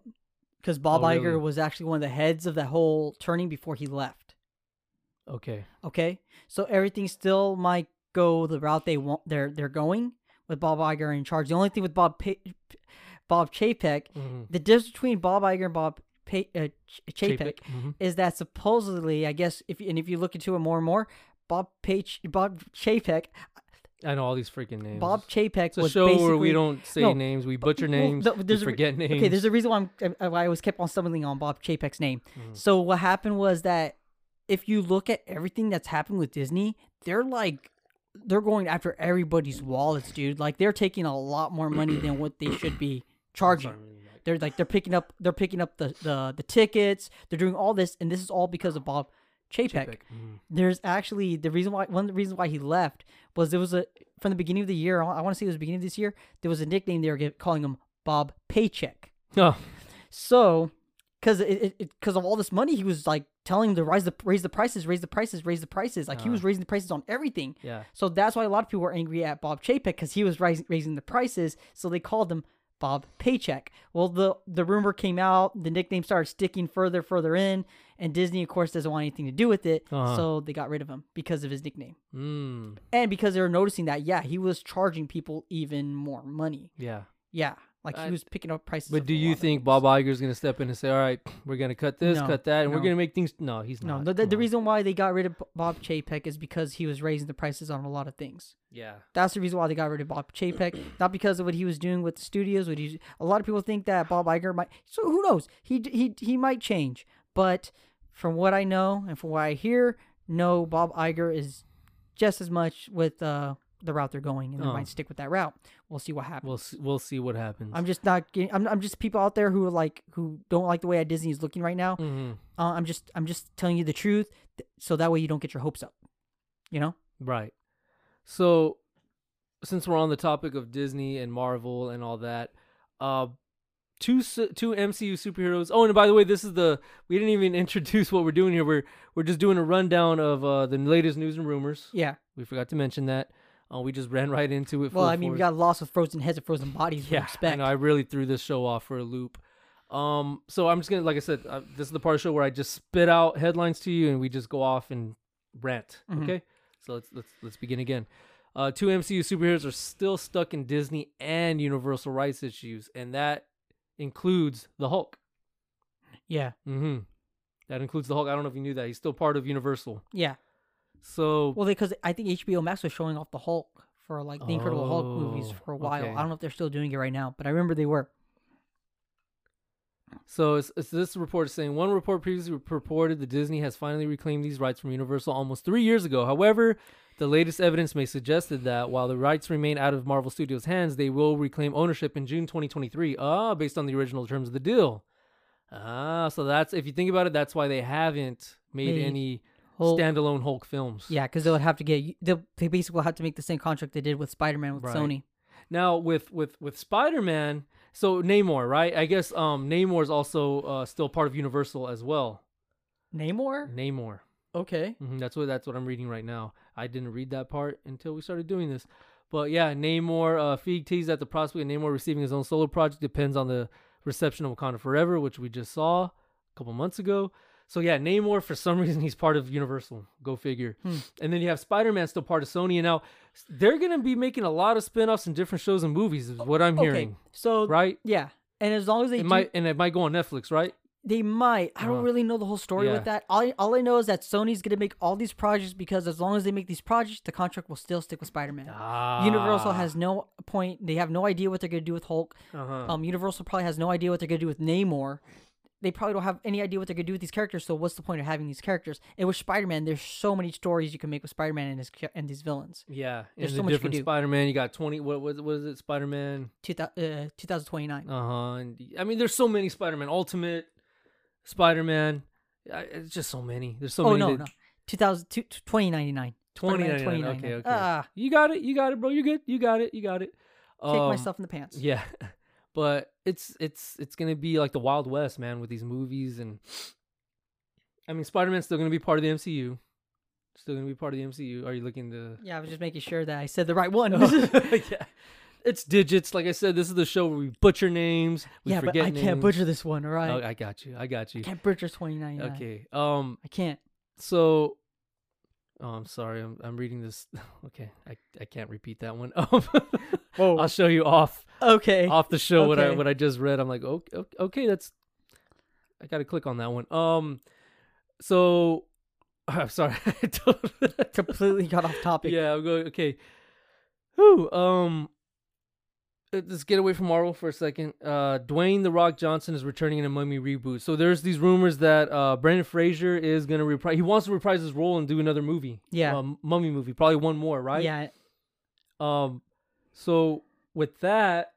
because Bob Oh, really? Iger was actually one of the heads of that whole turning before he left. okay Okay, so everything still might go the route they want. They're they're going with Bob Iger in charge. The only thing with Bob pa- Bob Chapek, Mhm. the difference between Bob Iger and Bob pa- uh, Ch- Chapek, mhm. is that supposedly, I guess, if and if you look into it more and more, Bob Page, Bob Chapek, i know all these freaking names Bob Chapek it's a was show basically where we don't say no, names we butcher well, names no, we there's a forget names Okay, there's a reason why I'm I, I always kept on stumbling on Bob Chapek's name. Mhm. So what happened was that if you look at everything that's happened with Disney, they're like they're going after everybody's wallets, dude. Like they're taking a lot more money than what they should be *coughs* charging. Sorry. They're like they're picking up they're picking up the the, the tickets. They're doing all this, and this is all because of Bob Chapek. Chapek, mhm. There's actually the reason why one of the reasons why he left was there was a from the beginning of the year. I want to say it was the beginning of this year. There was a nickname they were gi- calling him Bob Paycheck. oh So, because it, it, because of all this money, he was like telling them to rise the raise the prices, raise the prices, raise the prices. Like he was Uh-huh. raising the prices on everything. yeah So that's why a lot of people were angry at Bob Chapek because he was rising raising the prices. So they called him Bob Paycheck. Well, the the rumor came out, the nickname started sticking further further in, and Disney, of course, doesn't want anything to do with it. Uh-huh. So they got rid of him because of his nickname, mm, and because they were noticing that yeah, he was charging people even more money. yeah Yeah, like he I- was picking up prices. but do you think Bob bob is gonna step in and say all right we're gonna cut this No, cut that and we're gonna make things no he's No, not the, the, the reason why they got rid of Bob Chapek is because he was raising the prices on a lot of things. yeah That's the reason why they got rid of Bob Chapek, not because of what he was doing with the studios. What he, a lot of people think that Bob Iger might. So who knows? He he he might change, but from what I know and from what I hear, no, Bob Iger is just as much with uh, the route they're going, and they Oh. might stick with that route. We'll see what happens. we'll see, we'll see what happens I'm just not. Getting, I'm I'm just people out there who are like who don't like the way Disney is looking right now. hmm Uh, I'm just I'm just telling you the truth, th- so that way you don't get your hopes up. You know. Right. So, since we're on the topic of Disney and Marvel and all that, uh, two two MCU superheroes. Oh, and by the way, this is the we didn't even *laughs* introduce what we're doing here. We're we're just doing a rundown of uh, the latest news and rumors. Yeah. We forgot to mention that. Uh, we just ran right into it. Well, I mean, we got lost with frozen heads and frozen bodies. Yeah. I know. I really threw this show off for a loop. Um, so I'm just gonna, like I said, uh, this is the part of the show where I just spit out headlines to you, and we just go off and rant. Mhm. Okay. So let's let's let's begin again. Uh, two MCU superheroes are still stuck in Disney and Universal rights issues, and that includes the Hulk. Yeah. Mm-hmm. That includes the Hulk. I don't know if you knew that. He's still part of Universal. Yeah. So Well, because I think HBO Max was showing off the Hulk for like the Incredible Hulk movies Oh, for a while. okay. I don't know if they're still doing it right now, but I remember they were. So it's, it's this report is saying one report previously purported that Disney has finally reclaimed these rights from Universal almost three years ago. However, the latest evidence may suggested that while the rights remain out of Marvel Studios' hands, they will reclaim ownership in June 2023. Ah, based on the original terms of the deal. Ah, so that's if you think about it, that's why they haven't made Made any Hulk, standalone Hulk films. yeah, because they would have to get they'll, they basically will have to make the same contract they did with Spider Man with Right. Sony. Now with with with Spider Man, so Namor, right? I guess um Namor is also uh, still part of Universal as well. Namor. Namor. Okay. hmm that's what that's what I'm reading right now. I didn't read that part until we started doing this, but yeah, Namor. Uh, Feige teased that the prospect of Namor receiving his own solo project depends on the reception of Wakanda Forever, which we just saw a couple months ago. So yeah, Namor for some *laughs* reason he's part of Universal. Go figure. Hmm. And then you have Spider Man still part of Sony, and now they're gonna be making a lot of spin-offs and different shows and movies. Is what I'm Okay. hearing, So right? yeah, and as long as they It do, might and it might go on Netflix, right? they might. I don't Uh, really know the whole story yeah. with that. All I, all I know is that Sony's gonna make all these projects because as long as they make these projects, the contract will still stick with Spider Man. Ah, Universal has no point. They have no idea what they're gonna do with Hulk. uh-huh. Um, Universal probably has no idea what they're gonna do with Namor. They probably don't have any idea what they're gonna do with these characters. So what's the point of having these characters? And with Spider Man, there's so many stories you can make with Spider Man and his and these villains. yeah, there's so much different. Spider-Man. You got twenty. What was what is it? Spider-Man. Two uh, 2029. Uh huh. I mean, there's so many Spider-Man. Ultimate Spider-Man. It's just so many. There's so oh many. no, that- no, 2000, 2099. 2099. Okay, okay. Ah, You got it. You got it, bro. You're good. You got it. You got it. kick Um, myself in the pants. Yeah, *laughs* but it's it's it's gonna be like the Wild West, man, with these movies and. *sniffs* I mean, Spider-Man's still gonna be part of the MCU. Still gonna be part of the MCU. Are you looking to? Yeah, I was just making sure that I said the right one. *laughs* *laughs* yeah. It's digits. Like I said, this is the show where we butcher names. We yeah, but I names. can't butcher this one. All right, Oh, I got you. I got you. I can't butcher twenty nine. Okay. Um. I can't. So. Oh, I'm sorry. I'm I'm reading this. *laughs* Okay. I I can't repeat that one. Um. *laughs* Whoa. I'll show you off Okay. off the show what I Okay. what I just read. I'm like, okay, okay, that's. I got to click on that one. Um. So. *laughs* I'm sorry. I totally- Completely got off topic. yeah, I'm going. Okay. Who? Um. Uh, Let's get away from Marvel for a second. Uh, Dwayne the Rock Johnson is returning in a Mummy reboot. So there's these rumors that uh, Brendan Fraser is gonna reprise. He wants to reprise his role and do another movie. Yeah. um, Mummy movie, probably one more, right? Yeah. Um, so with that,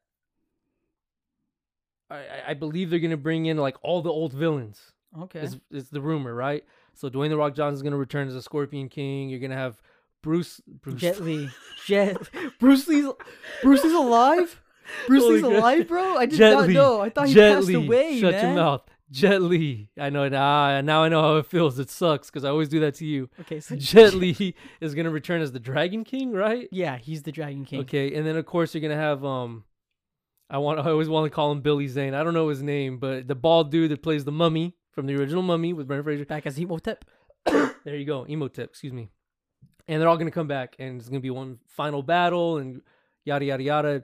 I I- believe they're gonna bring in like all the old villains. Okay. Is is the rumor, right? So Dwayne the Rock Johnson is gonna return as a Scorpion King. You're gonna have Bruce Bruce Jet Li. *laughs* Jet. Bruce Lee's. Bruce Lee's alive. *laughs* Bruce Holy Lee's alive, bro. I did Jet not Li. know. I thought he Jet passed Li. away, Shut man. your mouth. Jet Li. I know it. Ah, now I know how it feels. It sucks because I always do that to you. Okay, so *laughs* *laughs* Jet Li is gonna return as the Dragon King, right? Yeah, he's the Dragon King. Okay, and then of course you're gonna have um, I want I always want to call him Billy Zane. I don't know his name, but the bald dude that plays the Mummy from the original Mummy with Brendan Fraser. Back as Imhotep. There you go, Imhotep. Excuse me. And they're all gonna come back, and it's gonna be one final battle, and yada yada yada.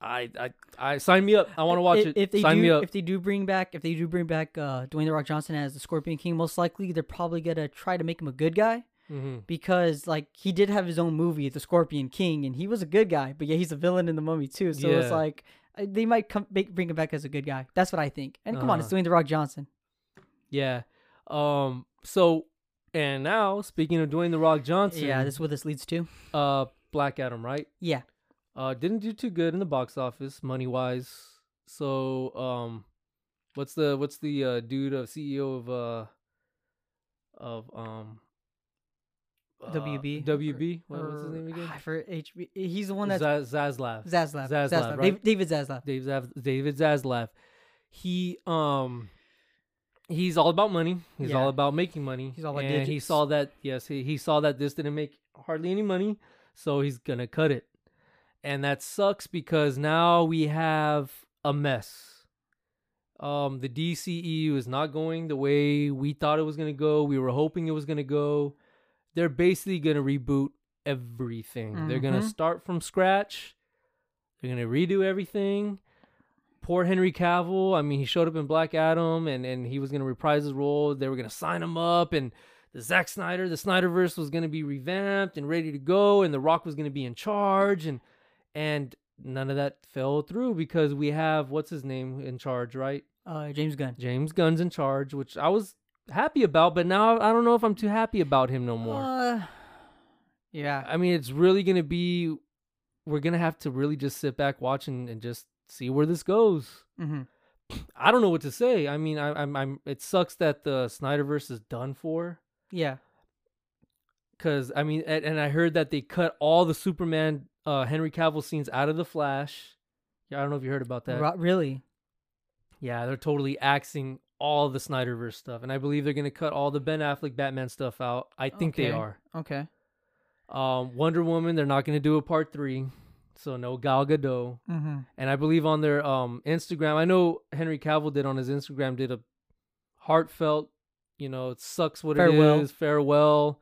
I I I sign me up. I want to watch if, it. If they sign do, me up. if they do bring back, if they do bring back uh, Dwayne the Rock Johnson as the Scorpion King, most likely they're probably gonna try to make him a good guy hmm because like he did have his own movie, The Scorpion King, and he was a good guy, but yeah, he's a villain in the Mummy too. So it's like uh, they might come make, bring him back as a good guy. That's what I think. And come on, it's Uh-huh. Dwayne the Rock Johnson. Yeah. Um. So, and now speaking of Dwayne the Rock Johnson, Yeah, this is what this leads to. uh, Black Adam, right? Yeah, Uh, didn't do too good in the box office money wise. So, um, what's the what's the uh, dude of CEO of uh of um uh, WB WB? What, what's his name again? ah, For HB, he's the one that's Zaz- Zaslav. Zaslav. Zaslav, Zaslav. right? David, David Zaslav. David Zaslav. he um he's all about money. He's Yeah. all about making money. He's all about and he saw that yes, he, he saw that this didn't make hardly any money, so he's gonna cut it. And that sucks because now we have a mess. Um the DCEU is not going the way we thought it was gonna go. We were hoping it was gonna go. They're basically gonna reboot everything. They're gonna Mhm. start from scratch. They're gonna redo everything poor Henry Cavill. I mean, he showed up in Black Adam and, and he was going to reprise his role. They were going to sign him up, and the Zack Snyder, the Snyderverse was going to be revamped and ready to go, and The Rock was going to be in charge, and and none of that fell through because we have what's his name in charge, right? Uh, James Gunn. James Gunn's in charge, which I was happy about, but now I don't know if I'm too happy about him no more. Uh, yeah. I mean, it's really going to be. We're gonna have to really just sit back, watch, and, and just see where this goes. Mm-hmm. *clears throat* I don't know what to say. I mean, I, I'm, I'm. It sucks that the Snyderverse is done for. Yeah. Cause I mean, and, and I heard that they cut all the Superman, uh, Henry Cavill scenes out of the Flash. Yeah, I don't know if you heard about that. Ro- really? Yeah, they're totally axing all the Snyderverse stuff, and I believe they're gonna cut all the Ben Affleck Batman stuff out. I think they are. Okay. Um, Wonder Woman, they're not gonna do a part three, so no Gal Gadot. Mm-hmm. And I believe on their um Instagram, I know Henry Cavill did on his Instagram did a heartfelt, you know, it sucks what Farewell. it is, farewell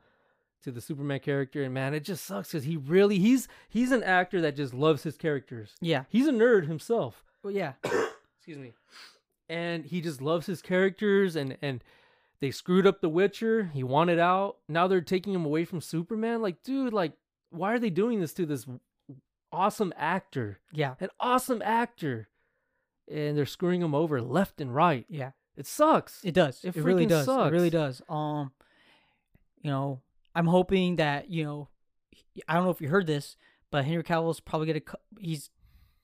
to the Superman character. And man, it just sucks because he really he's he's an actor that just loves his characters. Yeah. He's a nerd himself. Well, yeah. *coughs* Excuse me. And he just loves his characters and and they screwed up The Witcher. He wanted out. Now they're taking him away from Superman. Like, dude, like, why are they doing this to this awesome actor? Yeah. an awesome actor, and they're screwing him over left and right. Yeah. It sucks. It does. It It, really does. It really does. Um, you know, I'm hoping that you know, I don't know if you heard this, but Henry Cavill's probably gonna. He's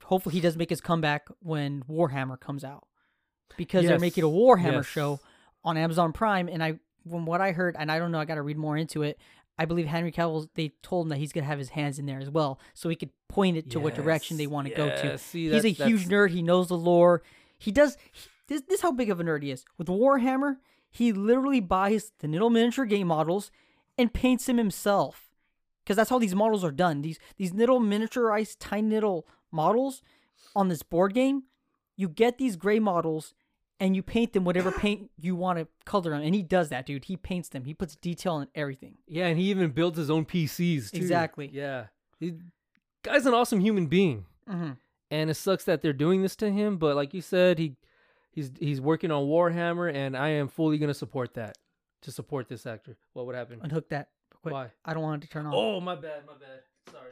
hopefully he does make his comeback when Warhammer comes out, because they're making a Warhammer Yes. show on Amazon Prime, and I from what I heard, and I don't know, I got to read more into it. I believe Henry Cavill. They told him that he's gonna have his hands in there as well, so he could point it to what direction they want to go to. See, He's a huge nerd. He knows the lore. He does. he- this this is how big of a nerd he is. With Warhammer, he literally buys the little miniature game models and paints them himself. Because that's how these models are done. These these little miniaturized, tiny little models on this board game. You get these gray models and you paint them whatever *coughs* paint you want to color them. And he does that, dude. He paints them. He puts detail in everything. Yeah, and he even builds his own PCs. Too. Exactly. Yeah, he, guy's an awesome human being, Mm-hmm. and it sucks that they're doing this to him. But like you said, he he's he's working on Warhammer, and I am fully gonna support that. To support this actor. What would happen? Unhook that quick. Why? I don't want it to turn on. Oh, my bad, my bad. Sorry.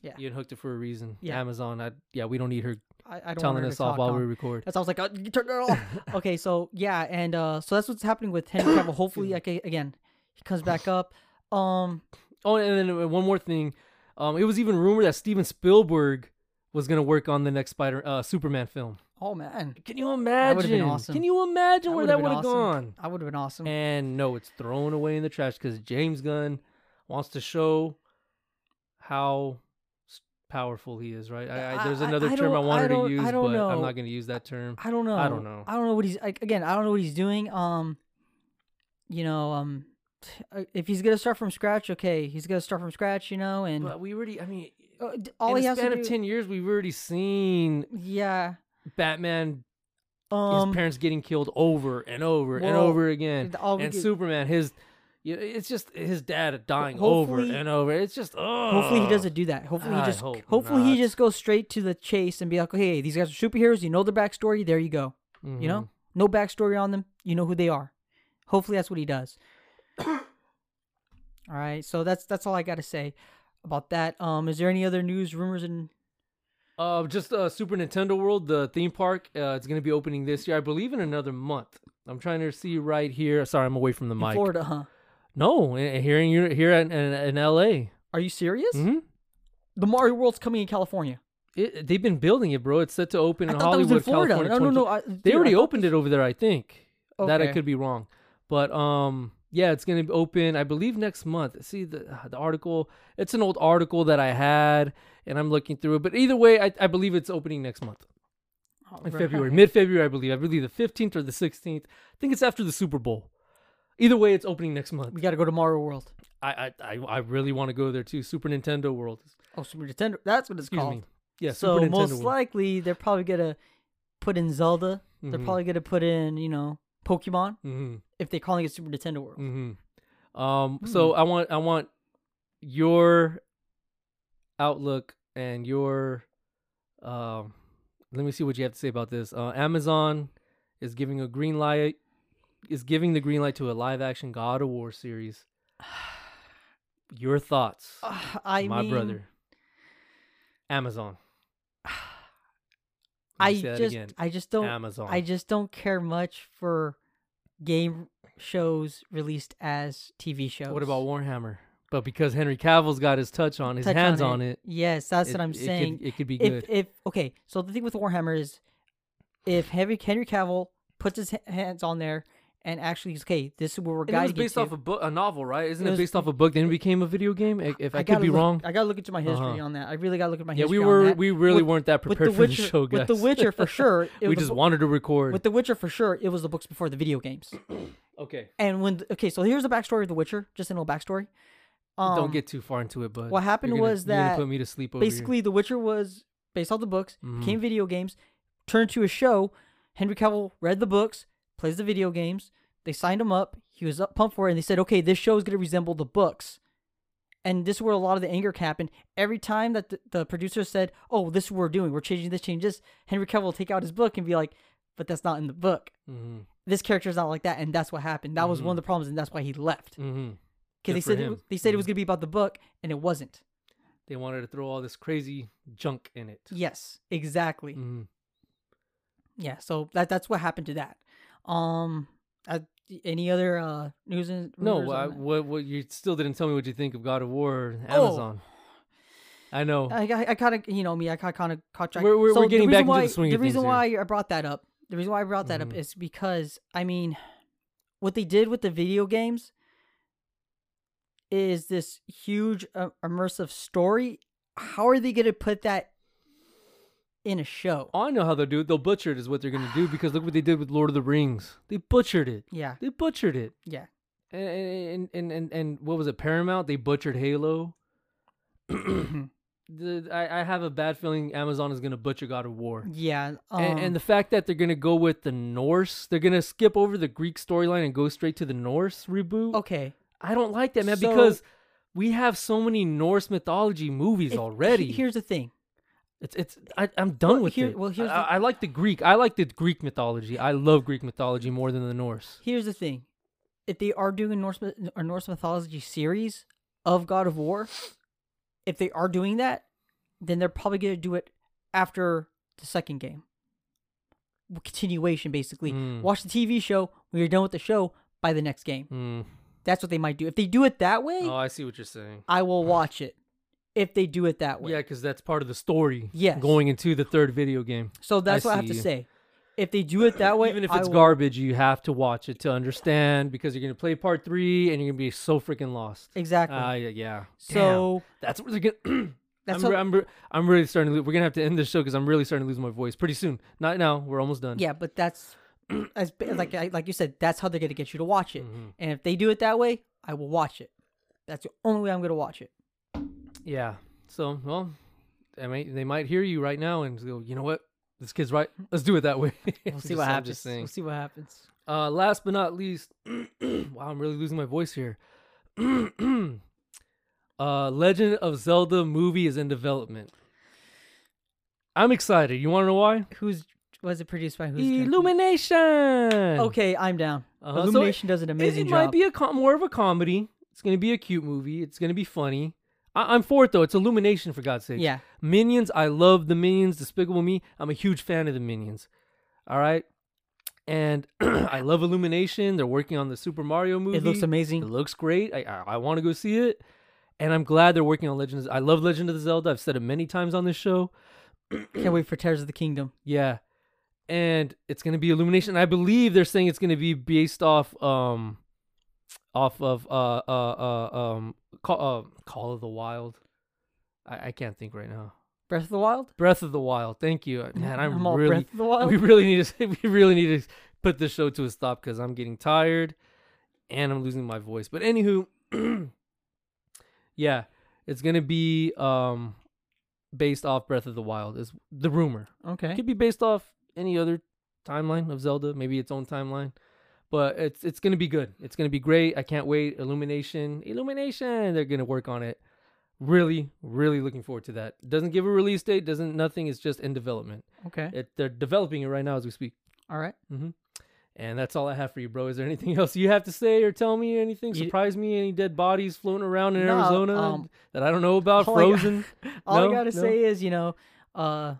Yeah. You unhooked it for a reason. Yeah. Amazon. I, yeah, we don't need her I, I don't telling her us off while on. we record. That's I was like, oh, you turn it off. *laughs* okay, so yeah, and uh, so that's what's happening with Henry Cavill. Hopefully, *coughs* a- again, he comes back up. Um, Oh, and then uh, one more thing. Um, it was even rumored that Steven Spielberg was gonna work on the next Spider uh, Superman film. Oh man, Can you That imagine? been awesome. Can you imagine where that would have awesome. gone? I would have been awesome. And no, it's thrown away in the trash because James Gunn wants to show how powerful he is. Right? I, I, there's another I term I wanted to use, but I'm not gonna use that term. I don't know. I don't know. I don't know what he's like. Again, I don't know what he's doing. Um, you know, um, uh, if he's gonna start from scratch, okay, he's gonna start from scratch. You know, and But we already. I mean, uh, all in he a has span to of do, ten years, we've already seen yeah. Batman Um, his parents getting killed over and over and over again, and get- Superman, his, it's just his dad dying over and over. It's just, oh, Hopefully he doesn't do that. Hopefully he just hope hopefully he just goes straight to the chase and be like, okay, these guys are superheroes. You know their backstory. There you go. You know, no backstory on them. You know who they are. Hopefully that's what he does. *coughs* all right, so that's that's all I got to say about that. Um, is there any other news, rumors, and Uh, just uh, Super Nintendo World, the theme park. Uh, it's gonna be opening this year, I believe, in another month. I'm trying to see right here. Sorry, I'm away from the in mic. Florida? Huh? No, in- here in here in, in, in L.A. Are you serious? hmm The Mario World's coming in California. It, they've been building it, bro. It's set to open I in thought that was Hollywood, in Florida. California. no, no, 20 no. I, They dude, I already opened it over there, I think. That I could be wrong, but um, yeah, it's gonna be open. I believe next month. See the the article. It's an old article that I had, and I'm looking through it. But either way, I, I believe it's opening next month. in February, mid February, I believe. I believe the fifteenth or the sixteenth. I think it's after the Super Bowl. Either way, it's opening next month. We got to go to Mario World. I I I, I really want to go there too. Super Nintendo World. Oh, Super Nintendo. That's what it's Excuse called. me. Yeah, so Super Nintendo most World. likely they're probably gonna put in Zelda. They're Mhm. probably gonna put in you know Pokemon Mm-hmm. if they're calling it Super Nintendo World. Mm-hmm. Um. So I want I want your outlook and your um. let me see what you have to say about this. Uh, Amazon is giving a green light. Is giving the green light to a live action God of War series. *sighs* Your thoughts, Uh, I my mean, brother. Amazon. I me say that just again. I just don't Amazon. I just don't care much for game shows released as TV shows. What about Warhammer? But because Henry Cavill's got his touch on, his Touch hands on it, Yes, that's it- what I'm it could- saying. It could, be if good. if okay, so the thing with Warhammer is, if Henry Henry Cavill puts his hands on there and actually, okay, this is where we're And it guiding was based off a book, a novel, right? Isn't It it, was- based off a book? Then it became a video game. I- If I, could be look, wrong, I gotta look into my history Uh-huh. on that. I really gotta look at my history. yeah, we were we really With- weren't that prepared the for Witcher, the show, guys. with The Witcher for sure. *laughs* It we just the, wanted to record. with The Witcher for sure. It was the books before the video games. okay, And when okay, so here's the backstory of The Witcher. Just a little backstory. Um, don't get too far into it, but what happened gonna- was that put me to sleep over here. basically The Witcher was based off the books, Mhm. became video games, turned to a show. Henry Cavill read the books, plays the video games. They signed him up. He was up pumped for it, and they said, "Okay, this show is going to resemble the books." And this is where a lot of the anger happened. Every time that the, the producer said, "Oh, this is what we're doing. We're changing this, change this," Henry Cavill will take out his book and be like, "But that's not in the book. Mhm, This character is not like that." And that's what happened. That was one of the problems, and that's why he left. mhm. Because they Good for said it, they said it was Mhm. going to be about the book, and it wasn't. They wanted to throw all this crazy junk in it. Yes, exactly. Yeah so that that's what happened to that um uh, any other uh news and No, I, what what you still didn't tell me what you think of God of War Oh. Amazon. I know. i, I, I kind of you know me i kind of caught track We're- we're- so we're getting back into the swing the of things reason here. why i brought that up the reason why i brought that up Mhm. is because i mean what they did with the video games is this huge uh, immersive story how are they going to put that in a show I know how they'll do it. They'll butcher it, is what they're gonna do. Because look what they did with Lord of the Rings. They butchered it. yeah They butchered it. yeah And and and and, and what was it? Paramount. They butchered Halo. *clears throat* the, I, I have a bad feeling Amazon is gonna butcher God of War. yeah um, and, and the fact that they're gonna go with the Norse, they're gonna skip over the Greek storyline and go straight to the Norse reboot. okay I don't like that, man, So- because we have so many Norse mythology movies If- already. he- here's the thing It's it's I, I'm done Well, with here- it. well, here's I, the- I like the Greek. I like the Greek mythology. I love Greek mythology more than the Norse. Here's the thing: if they are doing a Norse myth- a Norse mythology series of God of War, if they are doing that, then they're probably gonna do it after the second game. Continuation, basically. Mm. Watch the TV show. When you're done with the show, buy the next game. Mm. That's what they might do. If they do it that way, Oh, I see what you're saying. I will watch it. If they do it that way, Yeah, because that's part of the story. Yes. Going into the third video game. so that's I what I have to see. say. If they do it that way, Even if I it's will- garbage, you have to watch it to understand because you're gonna play part three and you're gonna be so freaking lost. exactly. Ah, yeah, yeah. Damn. so that's what they're gonna. that's I'm, how- I'm, I'm really starting to. Lo- we're gonna have to end this show because I'm really starting to lose my voice pretty soon. Not now. We're almost done. Yeah, but that's *clears throat* as like I, like you said, that's how they're gonna get you to watch it. Mhm. And if they do it that way, I will watch it. That's the only way I'm gonna watch it. Yeah. So, well, I might, they might hear you right now and go, you know what? This kid's right. Let's do it that way. *laughs* We'll see *laughs* what happens. We'll see what happens. Uh, last but not least, *clears throat* wow, I'm really losing my voice here. *clears throat* uh, Legend of Zelda movie is in development. I'm excited. You want to know why? Who's was it produced by? Who's? Illumination. Okay, I'm down. Uh-huh, so Illumination does an It, amazing it job. might be a com- more of a comedy. It's gonna be a cute movie. It's gonna be funny. I- I'm for it though. It's Illumination for God's sake. yeah, Minions, I love the Minions. Despicable Me, I'm a huge fan of the Minions. All right, and *clears throat* I love Illumination. They're working on the Super Mario movie. it looks amazing. It looks great. I I, I want to go see it, and I'm glad they're working on Legends. I love Legend of the Zelda. I've said it many times on this show. *clears throat* Can't wait for Tears of the Kingdom. Yeah, and it's gonna be Illumination. I believe they're saying it's gonna be based off um off of uh uh uh um Call, uh, Call of the Wild. I, I can't think right now. Breath of the Wild. Breath of the Wild. Thank you, man. I'm, I'm all really Breath of the Wild. we really need to *laughs* we really need to put this show to a stop because I'm getting tired and I'm losing my voice. But anywho, *clears throat* yeah, it's gonna be um based off Breath of the Wild is the rumor. Okay. It could be based off any other timeline of Zelda, maybe its own timeline. But it's it's gonna be good. It's gonna be great. I can't wait. Illumination, Illumination. They're gonna work on it. Really, really looking forward to that. Doesn't give a release date. Doesn't nothing. It's just in development. Okay. It, they're developing it right now as we speak. All right. Mm-hmm. And that's all I have for you, bro. Is there anything *laughs* else you have to say or tell me? Anything surprise me? Any dead bodies floating around in No, Arizona um, that I don't know about? all I got- *laughs* Frozen. All No? I gotta No? say is, you know, uh,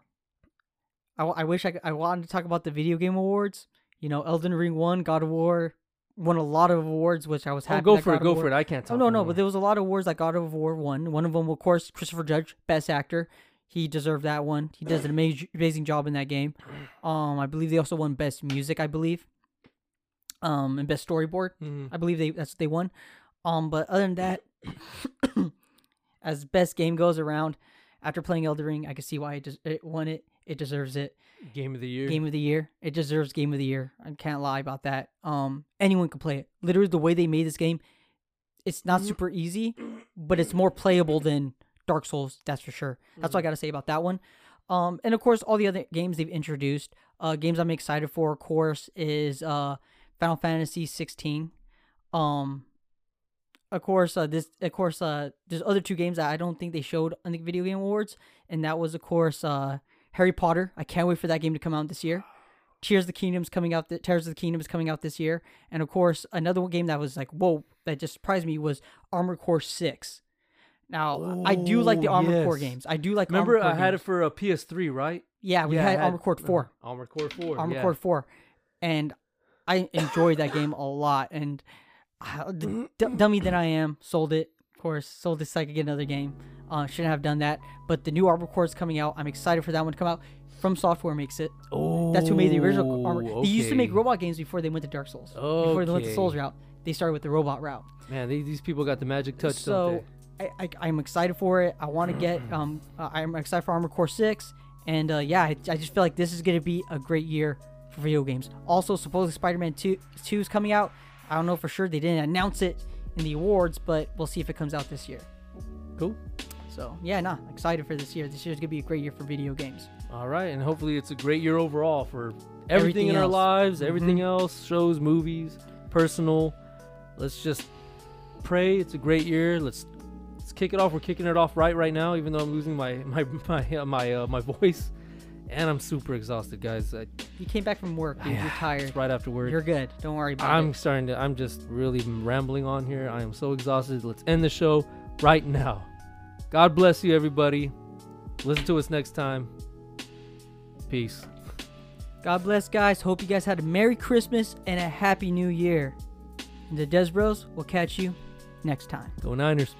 I, I wish I, I wanted to talk about the video game awards. You know, Elden Ring won, God of War won a lot of awards, which I was oh, happy. go that for it. God of Go War- for it. I can't talk. Oh no, no, but there was a lot of awards that God of War won. One of them, of course, Christopher Judge, Best Actor. He deserved that one. He does an amazing, amazing job in that game. Um, I believe they also won Best Music. I believe. Um, and Best Storyboard. Mhm. I believe they that's what they won. Um, but other than that, *coughs* as best game goes around, after playing Elden Ring, I can see why it, des- it won it. It deserves it. Game of the year. Game of the year. It deserves game of the year. I can't lie about that. Um, anyone can play it. Literally, the way they made this game, it's not super easy, *clears throat* but it's more playable than Dark Souls. That's for sure. That's what I got to say about that one. Um, and of course, all the other games they've introduced. Uh, games I'm excited for, of course, is uh, Final Fantasy 16. Um, of course, uh, this, of course, uh, there's other two games that I don't think they showed on the Video Game Awards, and that was, of course, uh, Harry Potter. I can't wait for that game to come out this year. Tears of the Kingdom's coming out. Th- Tears of the Kingdom is coming out this year, and of course, another game that was like, whoa, that just surprised me was Armored Core Six. Now, I do like the Armored Core games. I do like. Remember, I had games. it for a PS3, right? Yeah, we Yeah, I had Armored Core Four. uh, *clears throat* Armored Core Four. Armored yeah. Core Four, and I enjoyed that game a lot. And uh, the *clears throat* d- dummy that I am, sold it. Of course, sold so I get another game. Uh, shouldn't have done that. But the new Armored Core is coming out. I'm excited for that one to come out. FromSoftware makes it. Oh, That's who made the original Armored. They used to make robot games before they went to Dark Souls. Oh, before they went the Souls route, they started with the robot route. Man, these, these people got the magic touch, so I, I, I'm excited for it. I want to get. *clears throat* Um, uh, I'm excited for Armored Core Six, and uh, yeah, I, I just feel like this is gonna be a great year for video games. Also, supposedly Spider-Man 2 2 is coming out. I don't know for sure. They didn't announce it in the awards, but we'll see if it comes out this year. Cool. So yeah, nah, excited for this year. This year's gonna be a great year for video games. All right, and hopefully it's a great year overall for everything, Everything in our lives, everything Mhm. else, shows, movies, personal. Let's just pray it's a great year. Let's let's kick it off. We're kicking it off right right now, even though I'm losing my *laughs* my my uh, my uh, my voice, and I'm super exhausted, guys. I, You came back from work, dude. You're *sighs* tired. it's right after work. You're good. Don't worry about I'm it. starting to. I'm just really rambling on here. I am so exhausted. Let's end the show right now. God bless you, everybody. Listen to us next time. Peace. God bless, guys. Hope you guys had a Merry Christmas and a Happy New Year. And the Des Bros will catch you next time. Go Niners.